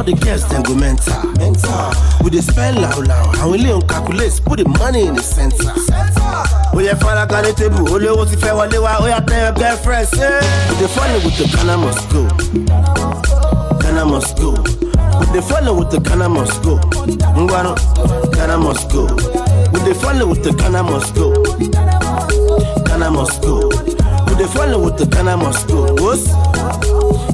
Speaker 26: The
Speaker 28: girls then go mental. mental. We dey spend loud loud. And we lay on calculate put the money in the center. ó yẹ faraga ní tébù olówó ti fẹ́ wọlé wa. Ó yà tẹ́ your girlfriend ṣe. we dey follow with the ghana must go. Ghana must go. We dey follow with the ghana must go. Ngwanu ghana must go. We dey follow with the ghana must go. Ghana must go. We dey follow with the ghana must go.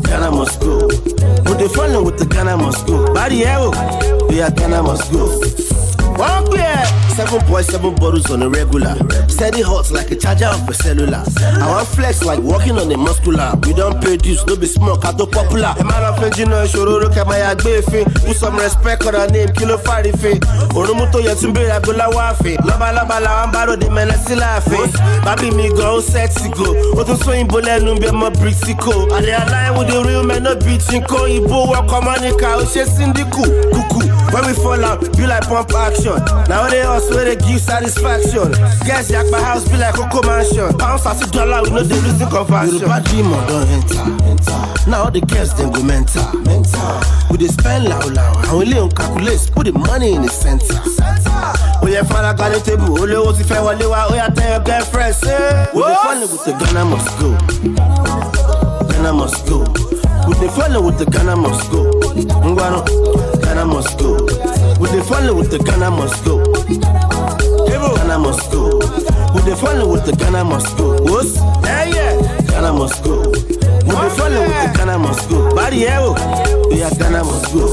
Speaker 28: Ghana must go we dey follow with the ghana must go bari ẹ o ó yà ghana must go. One beer, seven boys, seven bottles on a regular. Steady hot like a charger of a cellular. I want flex like walking on a muscular. We don't dues, no be smoke, I do popular. A man of engineer, Shororo, Kamaya, Gbefin. Put some respect on her name, Kilo Farifin. Orumuto Yatumbe, Agola Wafi. Laba Laba La Ambaro, the men are still laughing. Baby, me go, sexy go. Otun so in Bole, Numbe, my Britico. And they align with the real men, no beating. Ko Ibo, Wakamonica, Oshe Sindiku, Kuku. When we fall out, be like pump action. Now they also they give satisfaction. Guess yak my house be like Coco Mansion. Pounds as a dollar, we know they losing conversion. Yoruba demon don't enter, enter. Now all the girls then go mental, mental. We dey spend loud loud and we lay on calculate, put the money in the center. ó yẹ faraga ní tébù olówó ti fẹ́ wọlé wa ó yà tẹ́ your girlfriend ṣe. we dey follow with the ghana must go ghana must go we dey follow with the ghana must go ghana must go we dey follow with the ghana must go. Ghana must go. We dey follow with the ghana must go. Wos ghana must go. We dey follow with the ghana must go. Bari ẹ o ó yà ghana must go.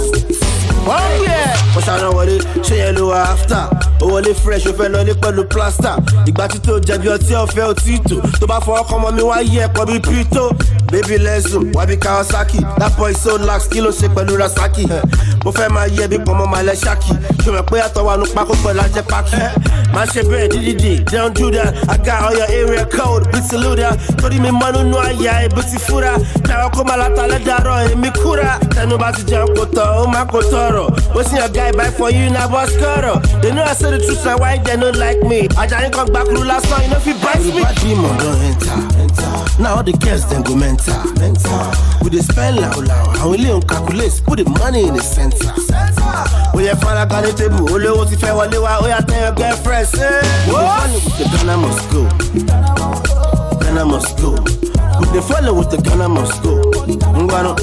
Speaker 28: Wọ́n pè ẹ́ wọ́n ṣàná wọlé ṣé yẹn ló wà áfítà ó wọlé fresh ó fẹ́ lọlé pẹ̀lú plaster. Ìgbà tí tó jẹ̀bi ọtí ọ̀fẹ́ òtí tò tó. Bá fọwọ́ kọ́ ọmọ mi wá yí ẹ̀kọ́ bíi pito baby lẹ́sùn wá bí kawasaki. That boy so lax kí ló ṣe pẹ̀lú rasaki? Mo fẹ́ máa yẹ bí pọ̀mọ́ máa lẹ ṣáàkì ṣùgbọ́n pé àtọwọ́ àánú pákó pẹ̀lú ajẹ́ pákí? Má ṣe bẹ́ẹ̀ dídìdì don't do that. I got all your area code. Bí ti lúdà torí mi mọ́ nínú àyà ibi ti fúra. Dáwọ́ kó máa látàlẹ́ dàrọ̀ èmi kúra. Tẹnu bá ti jẹun kò tọ̀ ó má kò sorrow. What's in your guy buy for you now, boss cuddle? They know I say the truth, now why they don't like me? I just come back, rule last night, you know if you bite me. Bad demon don't enter, enter. Now all the girls then go mental, mental. With the spell loud, loud, and we live on calculates, put the money in the center. We dey fine, I got the table, only what if I want to, I tell your girlfriend, say. What? With the gun, I must go. Gun, I must go. With the follow with the gun, I must go. Ngwanu,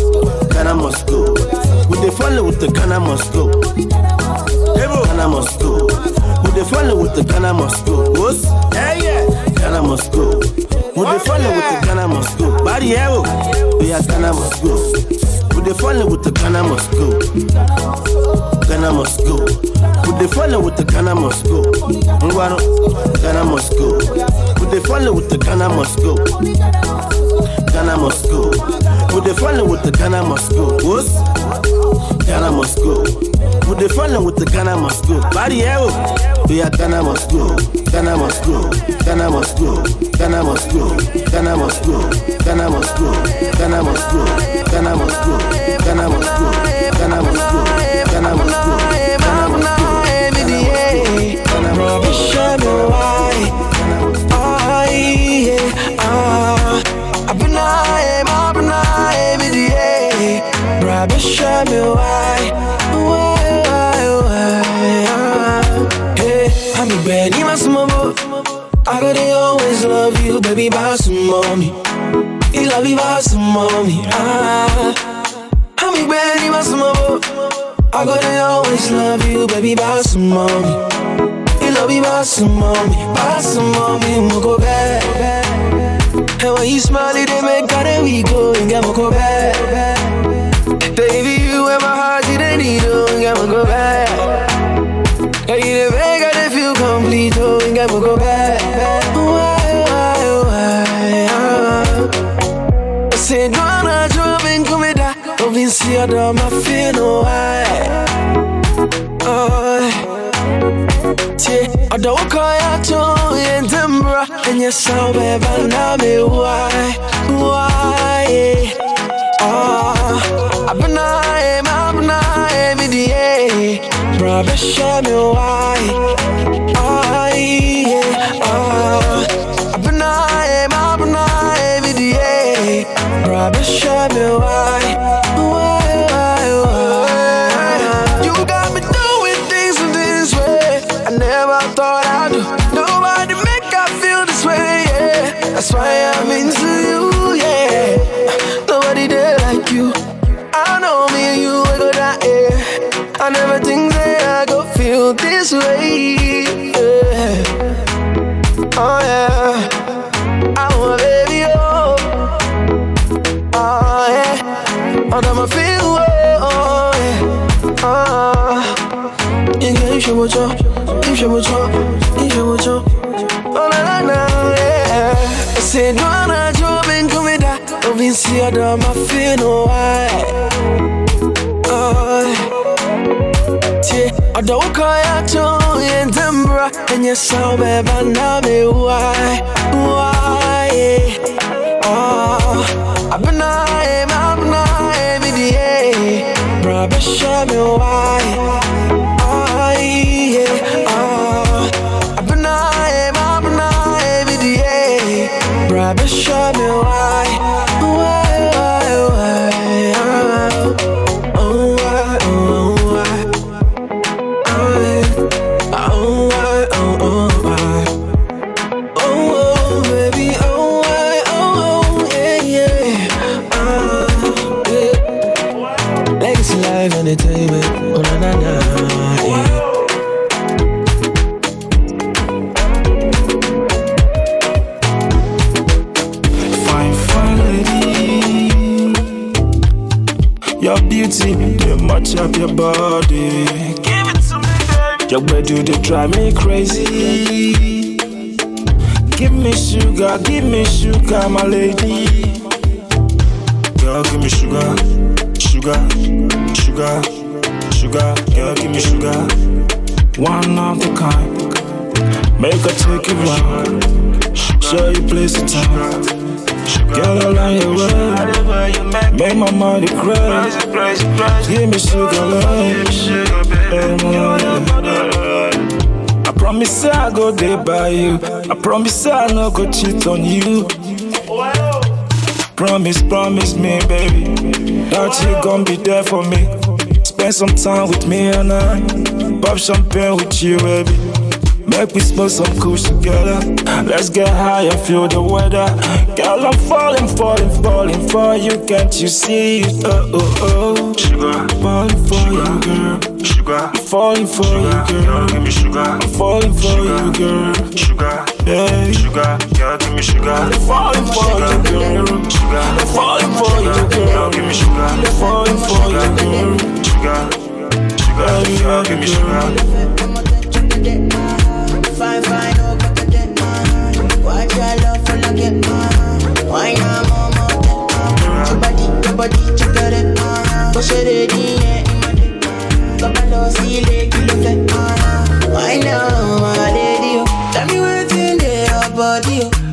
Speaker 28: Ghana must go. We dey follow with the Ghana must go. Ghana must go. We dey follow with the Ghana must go. Wos? Yeah, yeah. Ghana must go. We dey follow with the Ghana must go. Bari ẹ o. We are Ghana must go. We dey follow with the Ghana must go. Ghana must go. We dey follow with the Ghana must go. Ngwanu, Ghana must go. We dey follow with the Ghana must go. Ghana must go. We dey follow with the Ghana must go. Wos? Ghana must go. We dey follow with the Ghana must go. Ẹ o. We are Ghana must go. Ghana must go. Ghana must go. Ghana must go. Ghana must go. Ghana must go. Ghana must go. Ghana must go. Ghana must go. Ghana must go. Ghana must go.
Speaker 21: Love you, baby, by some mommy. You love you by some mommy. Ah, I'm Benny Masumabo. I gotta always love you, baby, by some mommy. You love me by some mommy, by some mommy, mo go back. And when you smile, it make God we go and get go back. Baby, you and my heart, you the needle and get go back. Yeah, you the make I feel complete, oh, and get go back. Don't be see how dumb I why? Oh, tie ɔdɔ wo kɔn ato yɛ ntɛmbra ɛnyɛ saw bɛɛba na me why? Why? Oh abenae mabenae medie bra bɛhyɛ me why. Ay, oh abenae mabenae medie bra bɛhyɛ me why why this way, yeah. Oh yeah. I want baby, oh. Oh yeah. Oh, I'm feel, oh yeah. Oh. You can show what's up, you show what's up, you show what's up. Oh na na na, yeah. I said no na job and come da. Don't be see how dumb I feel no why. Tie. I don't call ya to saw baby now me why, why? I've I, me the Brother, show me why.
Speaker 29: Your do they drive me crazy. Give me sugar, give me sugar, my lady. Girl, give me sugar, sugar, sugar, sugar. Girl, give me sugar. One of the kind. Make her take you round. Show you place to time. Girl, I like your way. Make my money crazy. Give me sugar, love. I promise I go there by you. I promise I no go cheat on you. Promise, promise me, baby, that you gon' be there for me. Spend some time with me and I pop champagne with you, baby. Make we smoke some kush together. Let's get high and feel the weather. Girl, I'm falling, falling, falling for you. Can't you see it? Oh, oh, oh. Falling for you, girl. Sugar, I'm falling for you, girl. Give me sugar. I'm falling for you, girl. Sugar, yeah. Sugar, girl, give me sugar. I'm falling for you, girl. Sugar, I'm falling for you, girl. Give me sugar. I'm falling for you, girl. Sugar, sugar, girl, give me sugar.
Speaker 30: Fine, fine, oh, but the dead man. Watch your love for like it, man. Why not, mama? Your body, your body, you got it, man. Push it in, yeah. Come Why not, my? Tell me.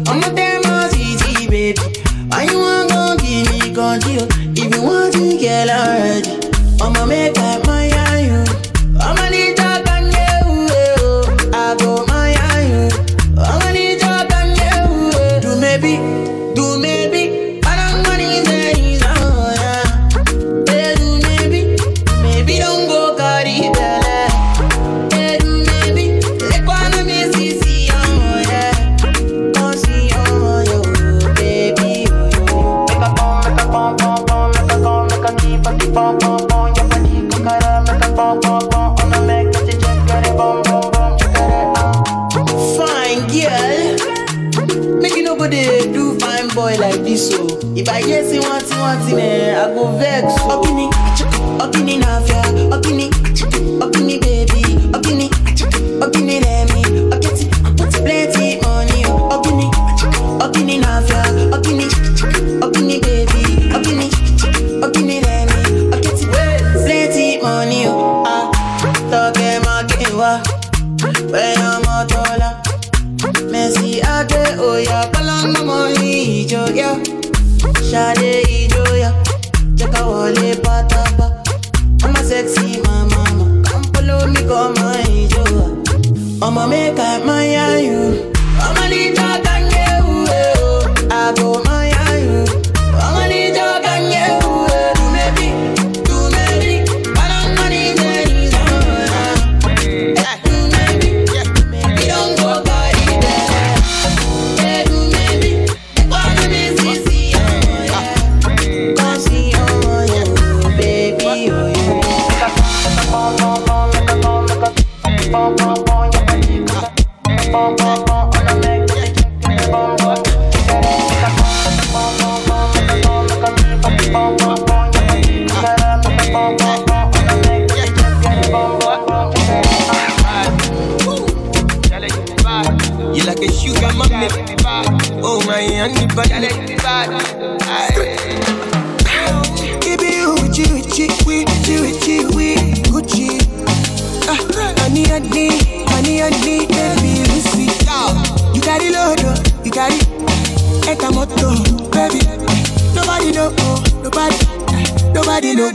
Speaker 30: I'm a damn baby. Why you to give me? If you want to get already, I'ma make up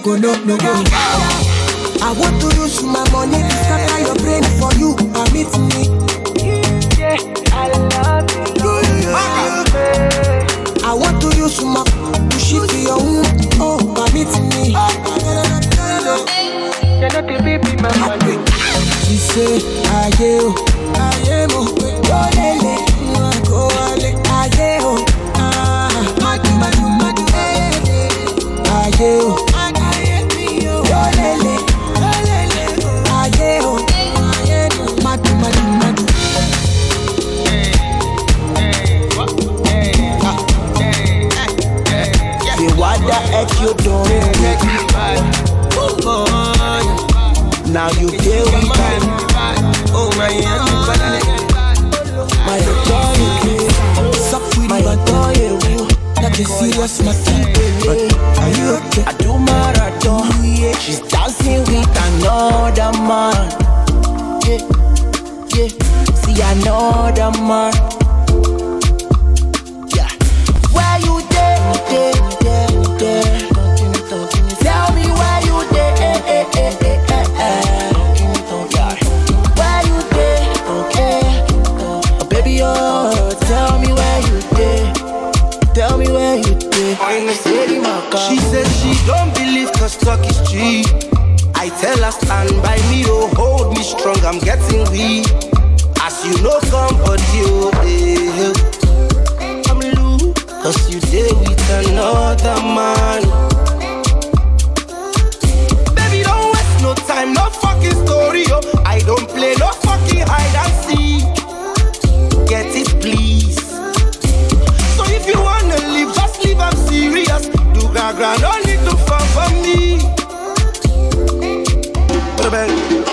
Speaker 11: conozco.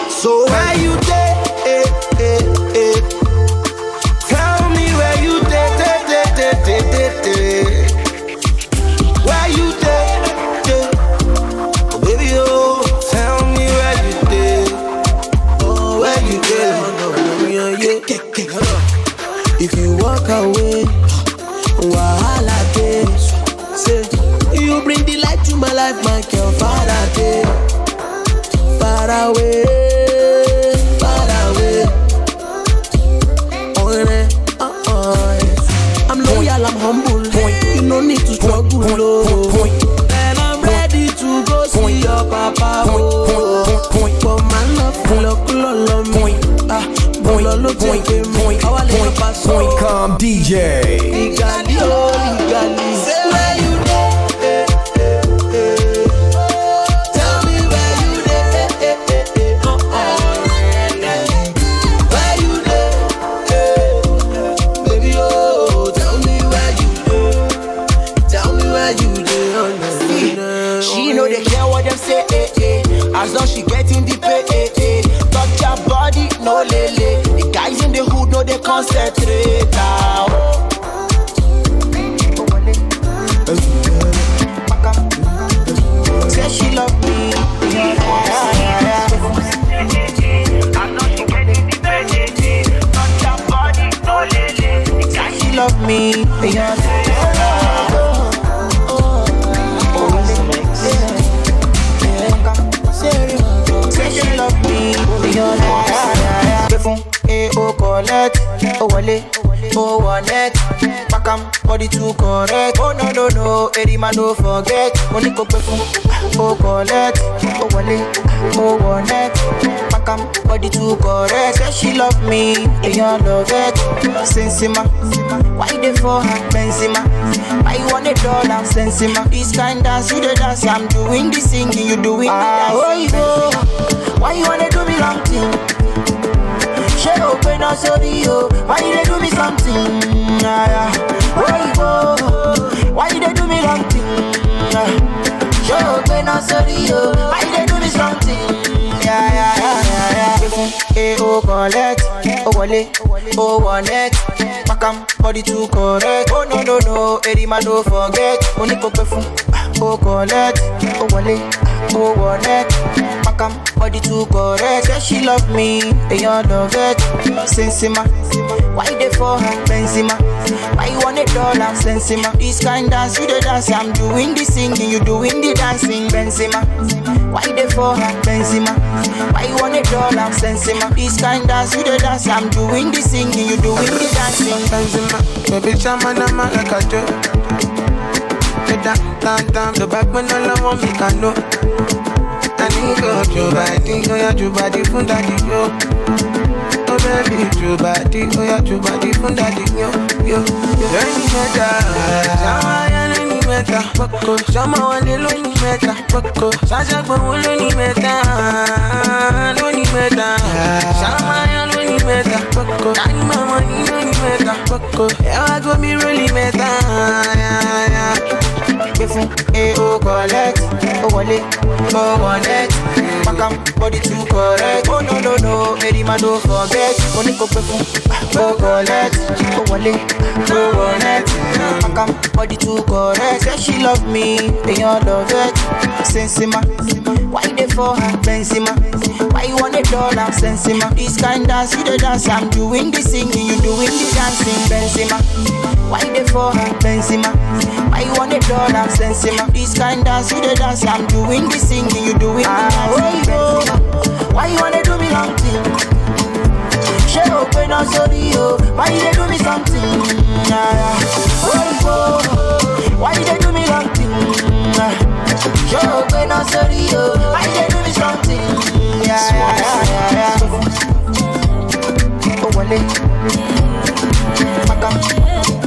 Speaker 11: So
Speaker 21: why you? DJ. Where you. Tell me where you. Uh. Where you. Baby, oh, tell me where you. Tell me where you
Speaker 31: oh, she know
Speaker 21: they care what them say. Eh, eh. As long she getting eh, Touch body,
Speaker 32: no. The guys in the hood know concept. Body too correct. Oh no no no, eri ma no forget. Mo ní kò gbé fún o collect, o wọlé, o wọ net, pakam body too correct. Say she love me, èèyàn love it. Sensima, why dey for her Benzema? Why you want a dollar Sensima? This kind dance you dey dance, I'm doing the singing, you doing the dance. Ah, oh, you go. Why you wanna do me long thing? Ṣé o pé náà sórí? Why you dey do me something? Ah, yeah. Go? Why you dey do me long thing? Ah. Ṣé o pé náà? Why you dey do me something? Yeah, yeah, yeah, yeah, yeah. Gbé fún e o collect, o wọlé, o wọ net, pakam body too correct. Oh no no no, eri ma no forget. Mo ní kò gbé fún o collect, o wọlé, o wọ net, pakam body too correct. Say she love me, èèyàn love it. Sensima, why dey for her Benzema? Why you want a dollar Sensima? This kind dance you dey dance, I'm doing the singing, you doing the dancing Benzema. Why dey for her Benzema? Why you want a dollar Sensima? This kind dance you dey dance, I'm doing the singing, you doing the dancing
Speaker 21: Benzema, baby chama na. Get down, down, down, the back when all I want me can know. Body, go ya to body fun daddy yo. Oh baby, to body, go ya to body fun daddy yo, yo, yo. Lóní mẹ́ta, ṣáwá ya lóní mẹ́ta, pọ́kọ. Ṣọmọ wọlé lóní mẹ́ta, pọ́kọ. Ṣáṣàgbọ̀wọ́ lóní mẹ́ta, lóní mẹ́ta. Ṣáwá ya lóní mẹ́ta, pọ́kọ. Tani màmá ní lóní mẹ́ta, pọ́kọ. Ẹ wá gómi rólì mẹ́ta, ya, ya.
Speaker 32: Gbé fún e o collect, o wọlé, o wọ net, body too correct. Oh no no no, eri ma no forget. Mo ní kò gbé fún o collect, o wọlé, o wọ net, pakam body too correct. Say she love me, èèyàn love it. Sensima, why dey for her Benzema? Why you want a dollar Sensima? This kind dance you dey dance, I'm doing the singing, you doing the dancing Benzema. Why dey for her Benzema? Why you want a dollar Sensima? This kind dance you dey dance, I'm doing the singing, you doing the dancing Benzema. Why you wanna do me long thing? Ṣé o pé náà sórí o? Oh, why you do me something? Yeah. Oh, you. Why you do me long thing? Ṣé o pé náà sórí o? Why you do me something? Yeah, yeah, yeah, yeah, yeah. Pakam. Say she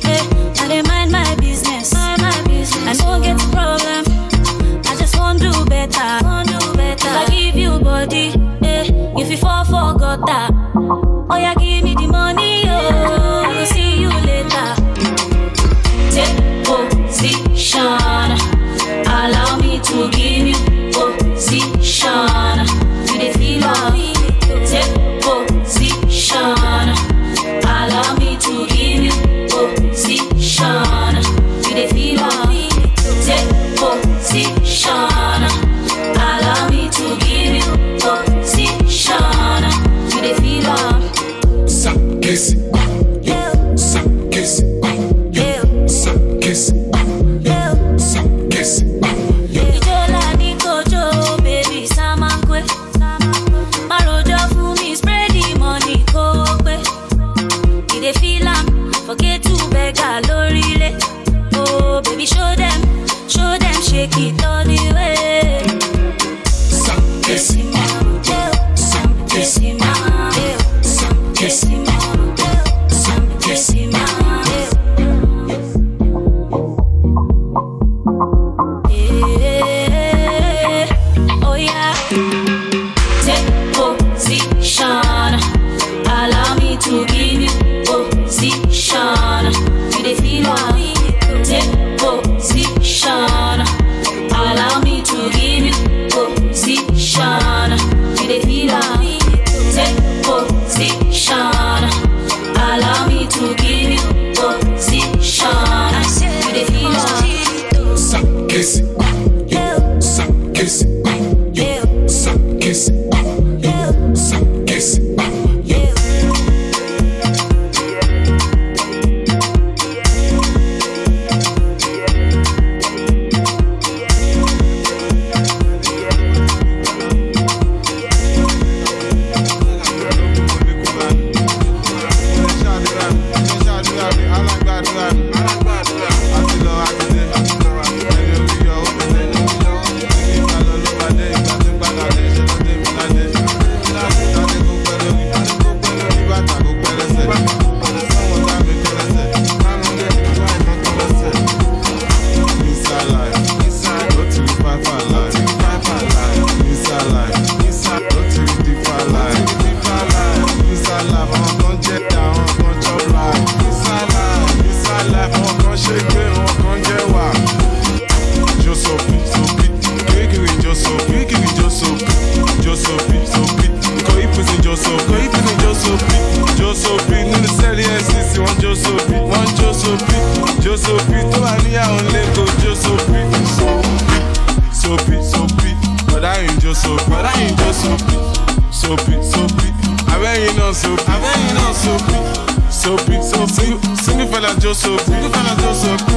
Speaker 19: Josopi. Single fella Josopi.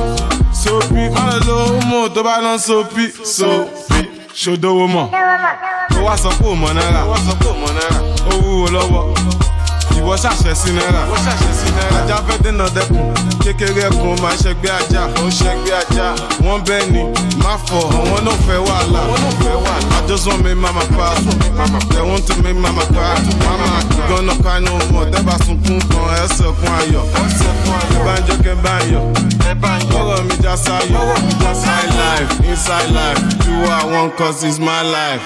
Speaker 19: Sopi, má lọ lo homo tó bá lọ sopi. Sopi, ṣòdowó mọ̀. Mọ̀. Ó wá sọ pé ò mọ̀ náírà. Ó wúwo lọ́wọ́ ìwọ ṣàṣẹ sí náírà. ìwọ ṣàṣẹ sí náírà. ajá fẹ́ dènà dẹkùn kékeré ẹkùn máa ṣẹgbẹ́ ajá. ó ṣẹgbẹ́ ajá. wọ́n bẹ́ẹ̀ ni má fọ àwọn náà fẹ́ wàhálà. àwọn náà fẹ́ wàhálà. I just want make mama pass. they want to make mama cry. mama gonna cry no more. tẹ́bà sunkún kan ẹsẹ̀ kún ayọ̀. ìbánjọ́ kẹ́ bá yọ̀. ọ̀rọ̀ mi já sáyọ̀. inside life inside life do what I want cause it's my life.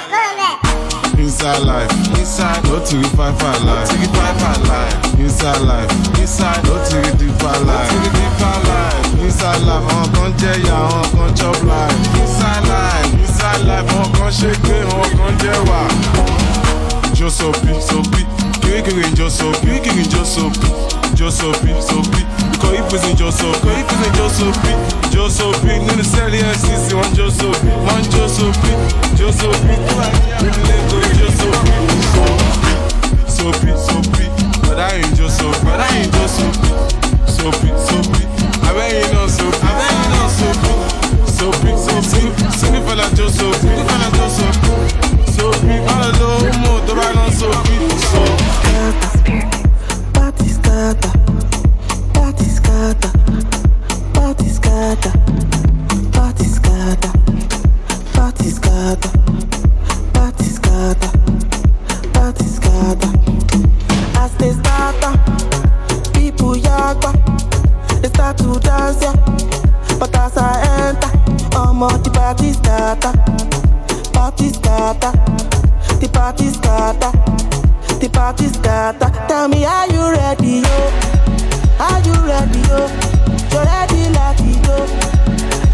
Speaker 19: Inside life, inside, no to the five five life, to the five five life. Inside life, inside, no to the deep five life, to the deep five life. Inside life, àwọn kan jẹ ya, àwọn kan chop life. Inside life, inside life, àwọn kan ṣe gbé, àwọn kan jẹ wà. Josopi, sopi, kirikiri Josopi, kirikiri Josopi, Josopi, sopi. Ikọ̀ ìpèsè Josopi, ikọ̀ ìpèsè Josopi, Josopi. Nínú sẹ́ẹ̀lì FCC, wọ́n Josopi, wọ́n Josopi, Josopi. Nínú lẹ́kọ̀ọ́ Josopi, sopi, sopi. Bọ̀dá yìí Josopi, bọ̀dá yìí Josopi, sopi, sopi. Abẹ́yìn náà sopi, abẹ́yìn náà sopi, sopi, sopi. Single fella Josopi, single fella Josopi, sopi. Má lọ lo tó bá lọ sopi, sopi.
Speaker 15: Party scatter, party scatter, party scatter, party scatter, party scatter, party scatter, party scatter. As they scatter, people yagba, they start to dance yeah. But as I enter, I'm on the party scatter, party scatter, the party scatter. The party scatter. Tell me, are you ready, yo? Are you ready, oh? yo? You ready, like it, yo?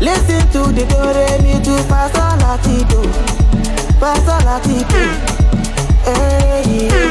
Speaker 15: Listen to the do re mi do fa sol la ti do, fa sol la ti do. Hey,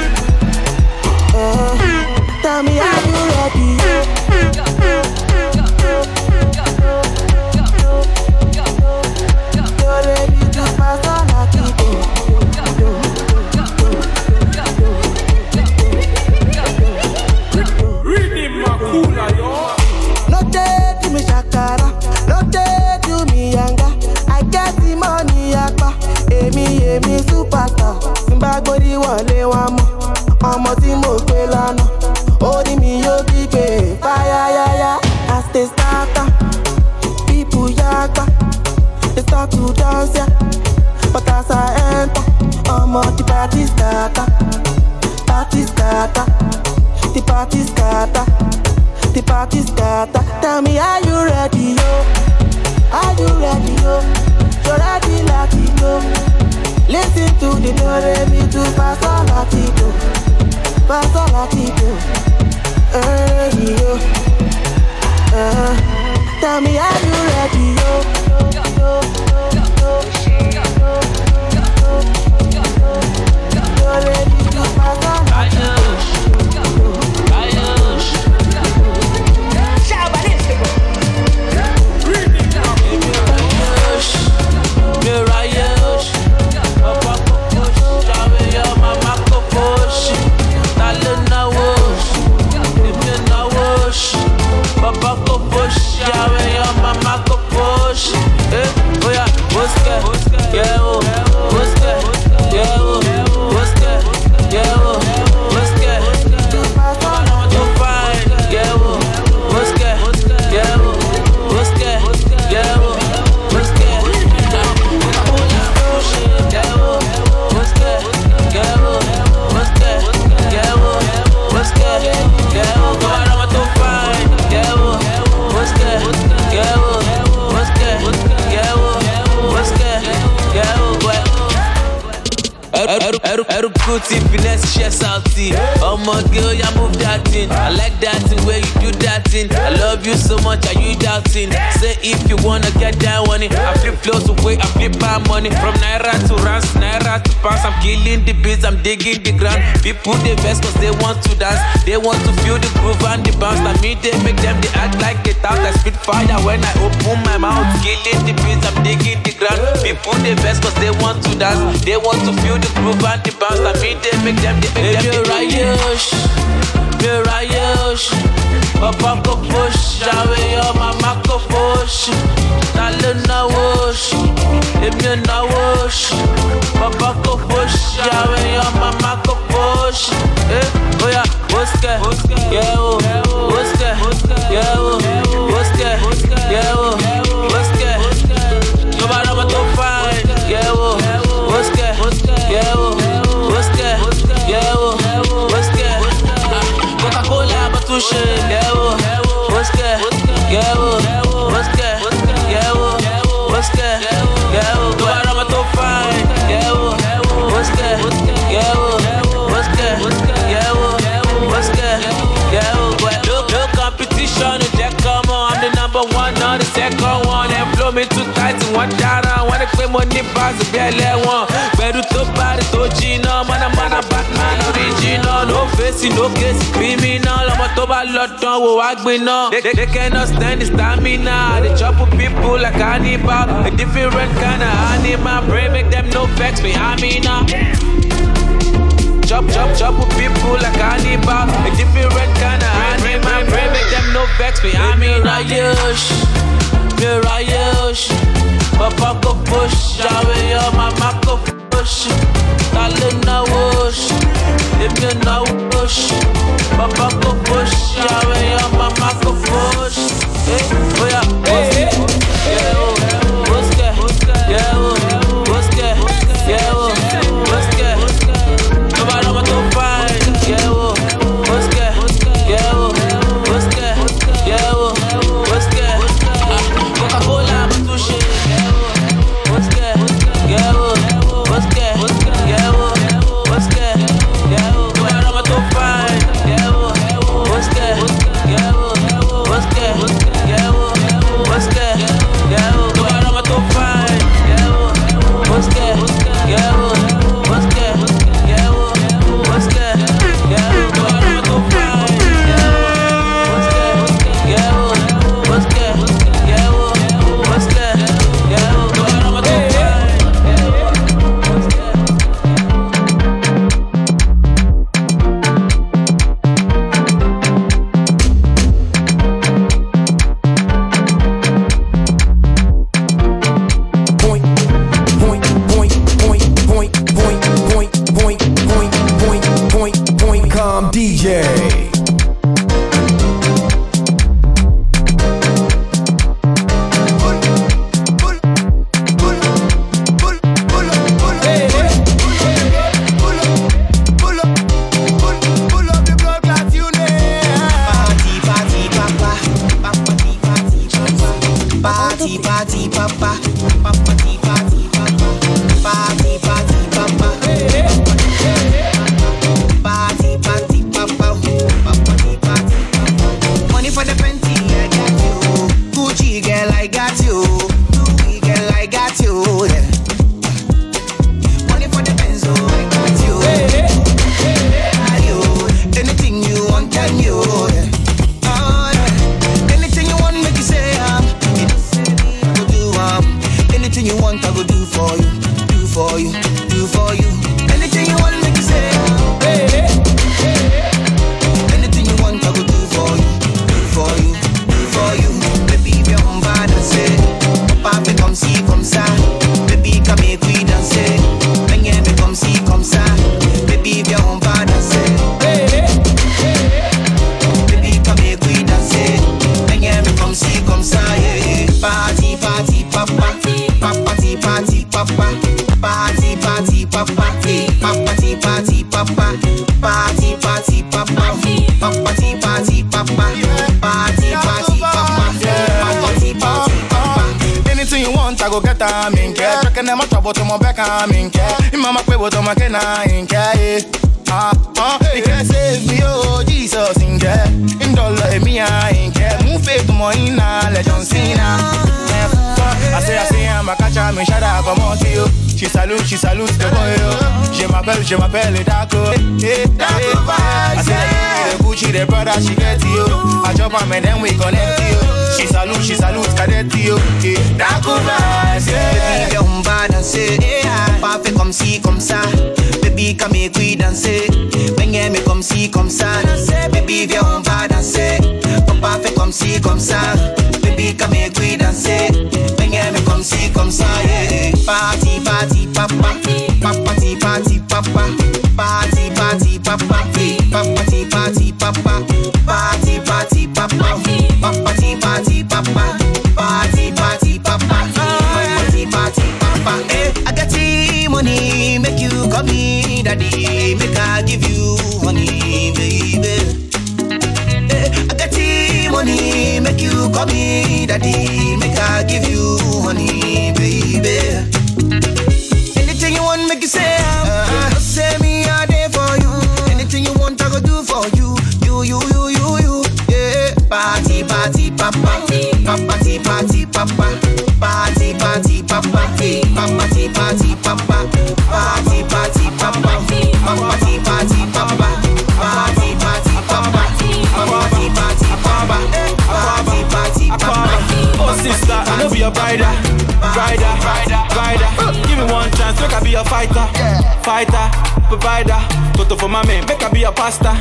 Speaker 15: They
Speaker 30: want to feel the groove and the bounce. Now me, they make them, they act like it out. I spit fire when I open my mouth. Killing the beats, I'm digging the ground. People they best cause they want to dance. They want to feel the groove and the bounce. Now me, they make them, they make them, they make them. Mirayosh, Papa go push, Jawe yo mama go push. Tale na wosh, Emi na wosh. Papa go push, Jawe yo mama go push. Eh, oh, woske, yeah oh, woske, yeah oh, woske. Nobody know what to find, yeah oh, woske, yeah oh, woske. Coca-Cola ba touché, money pass the belly one. Better to body to Gina, man, Batman original. No face, no case, criminal. I'm a toba lot wo I gbin now. They, cannot stand the stamina. They chop with people like cannibal. A different kind of animal. Brain make them no vex me, I mean. Uh. Chop, chop, chop with people like cannibal. A different kind of animal. Brain make them no vex me, I mean uh. Rayosh, Rayosh. Papa go push, Jawe yo mama go push. Tale na wosh, Emi na wosh. Papa go push, Jawe yo mama go push. Eh, oh yeah, woske, yeah danser. Baigne, mais comme ci, comme ça. Baby, viens on va danser. Pas fait comme ci, comme ça. Baby, comme écrit danser. Baigne, mais comme ci, comme ça. Yeah. Party, party, papa. Party, party, papa. Party, party, papa. Party, party, papa. Papa. Party, party, papa. Party, party, papa. Party, party, papa. Party, party, papa. Party, party, papa. Party, party, papa. Party, party, papa.
Speaker 33: Oh sister, I know be a rider, rider, rider. Give me one chance, make I be a fighter, fighter, provider. Toto for my man, make I be a pastor.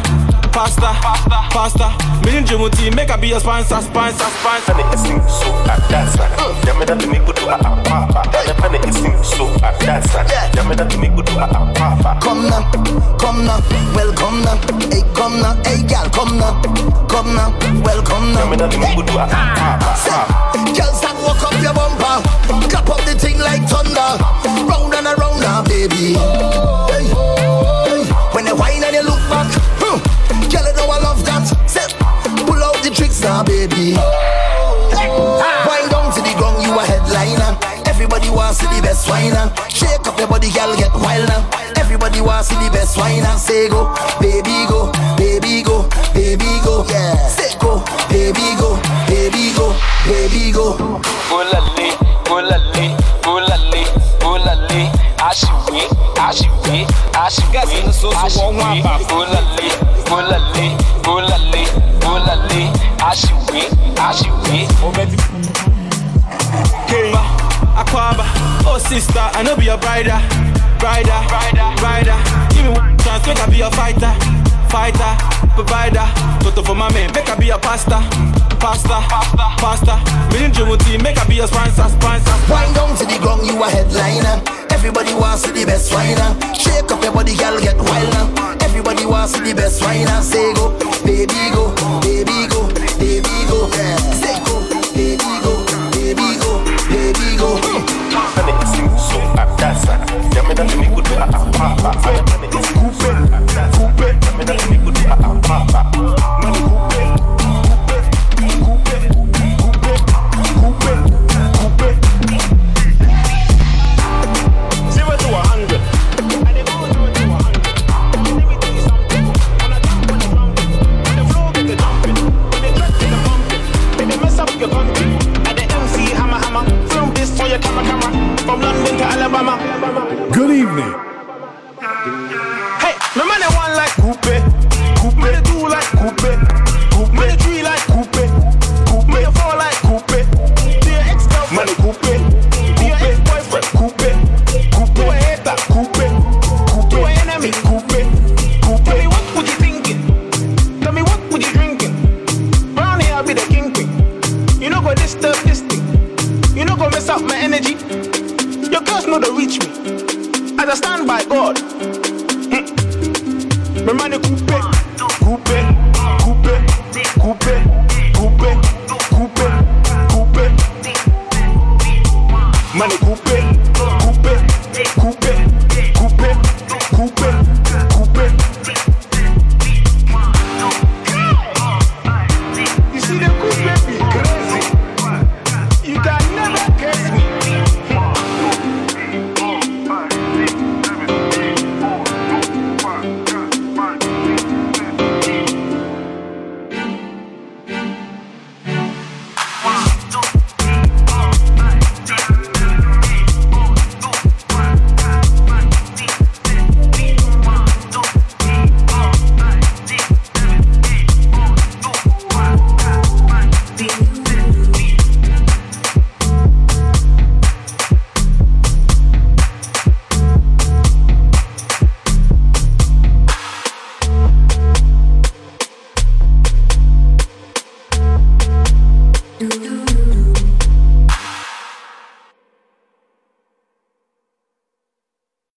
Speaker 33: Pastor, pastor, pastor. Million Jimmy team, make I be a sponsor, sponsor, sponsor.
Speaker 34: The essence, so I dance. Yamada yeah. to me good to a papa. The essence, so I dance. Yamada to me good to a papa.
Speaker 11: Come now, come now, well come now. Hey, come now, hey, gal, come now. Come now, well come now.
Speaker 34: Yamada to me good to a papa.
Speaker 11: Girls, start walk up your bumper. Clap up the thing like thunder. Round and around now, baby. Oh back, huh. girl, you know I love that. Say, pull out the tricks now, baby. Wind down to the ground, you a headliner. Everybody wants to be the best whiner. Shake up your body, girl, get wild now. Everybody wants to be the best whiner. Say go, baby go, baby go, baby go. Yeah. Say go, baby go, baby go, baby go.
Speaker 35: Bulale, bulale, bulale, bulale. Ashiwe, ashiwe, ashiwe, ashiwe. Bulale, bulale, bulale, bulale. Ashiwe, ashiwe.
Speaker 33: Oh, Kimba, Aquaba, oh sister, I know be a rider, rider, rider, rider. Give me one chance, make I be a fighter, fighter, provider. Toto for my man, make I be a pasta, pasta, pasta. Million Jimuti, make I be a sponsor, sponsor.
Speaker 11: Wind down to the ground, you a headliner. Everybody wants to the best whiner. Shake up your body, girl, get wild now. Everybody wants to the best whiner. Say go, baby go, baby go, baby go. Say go, baby go, baby go, baby go.
Speaker 34: Pene isin so a dansa Yame da tumi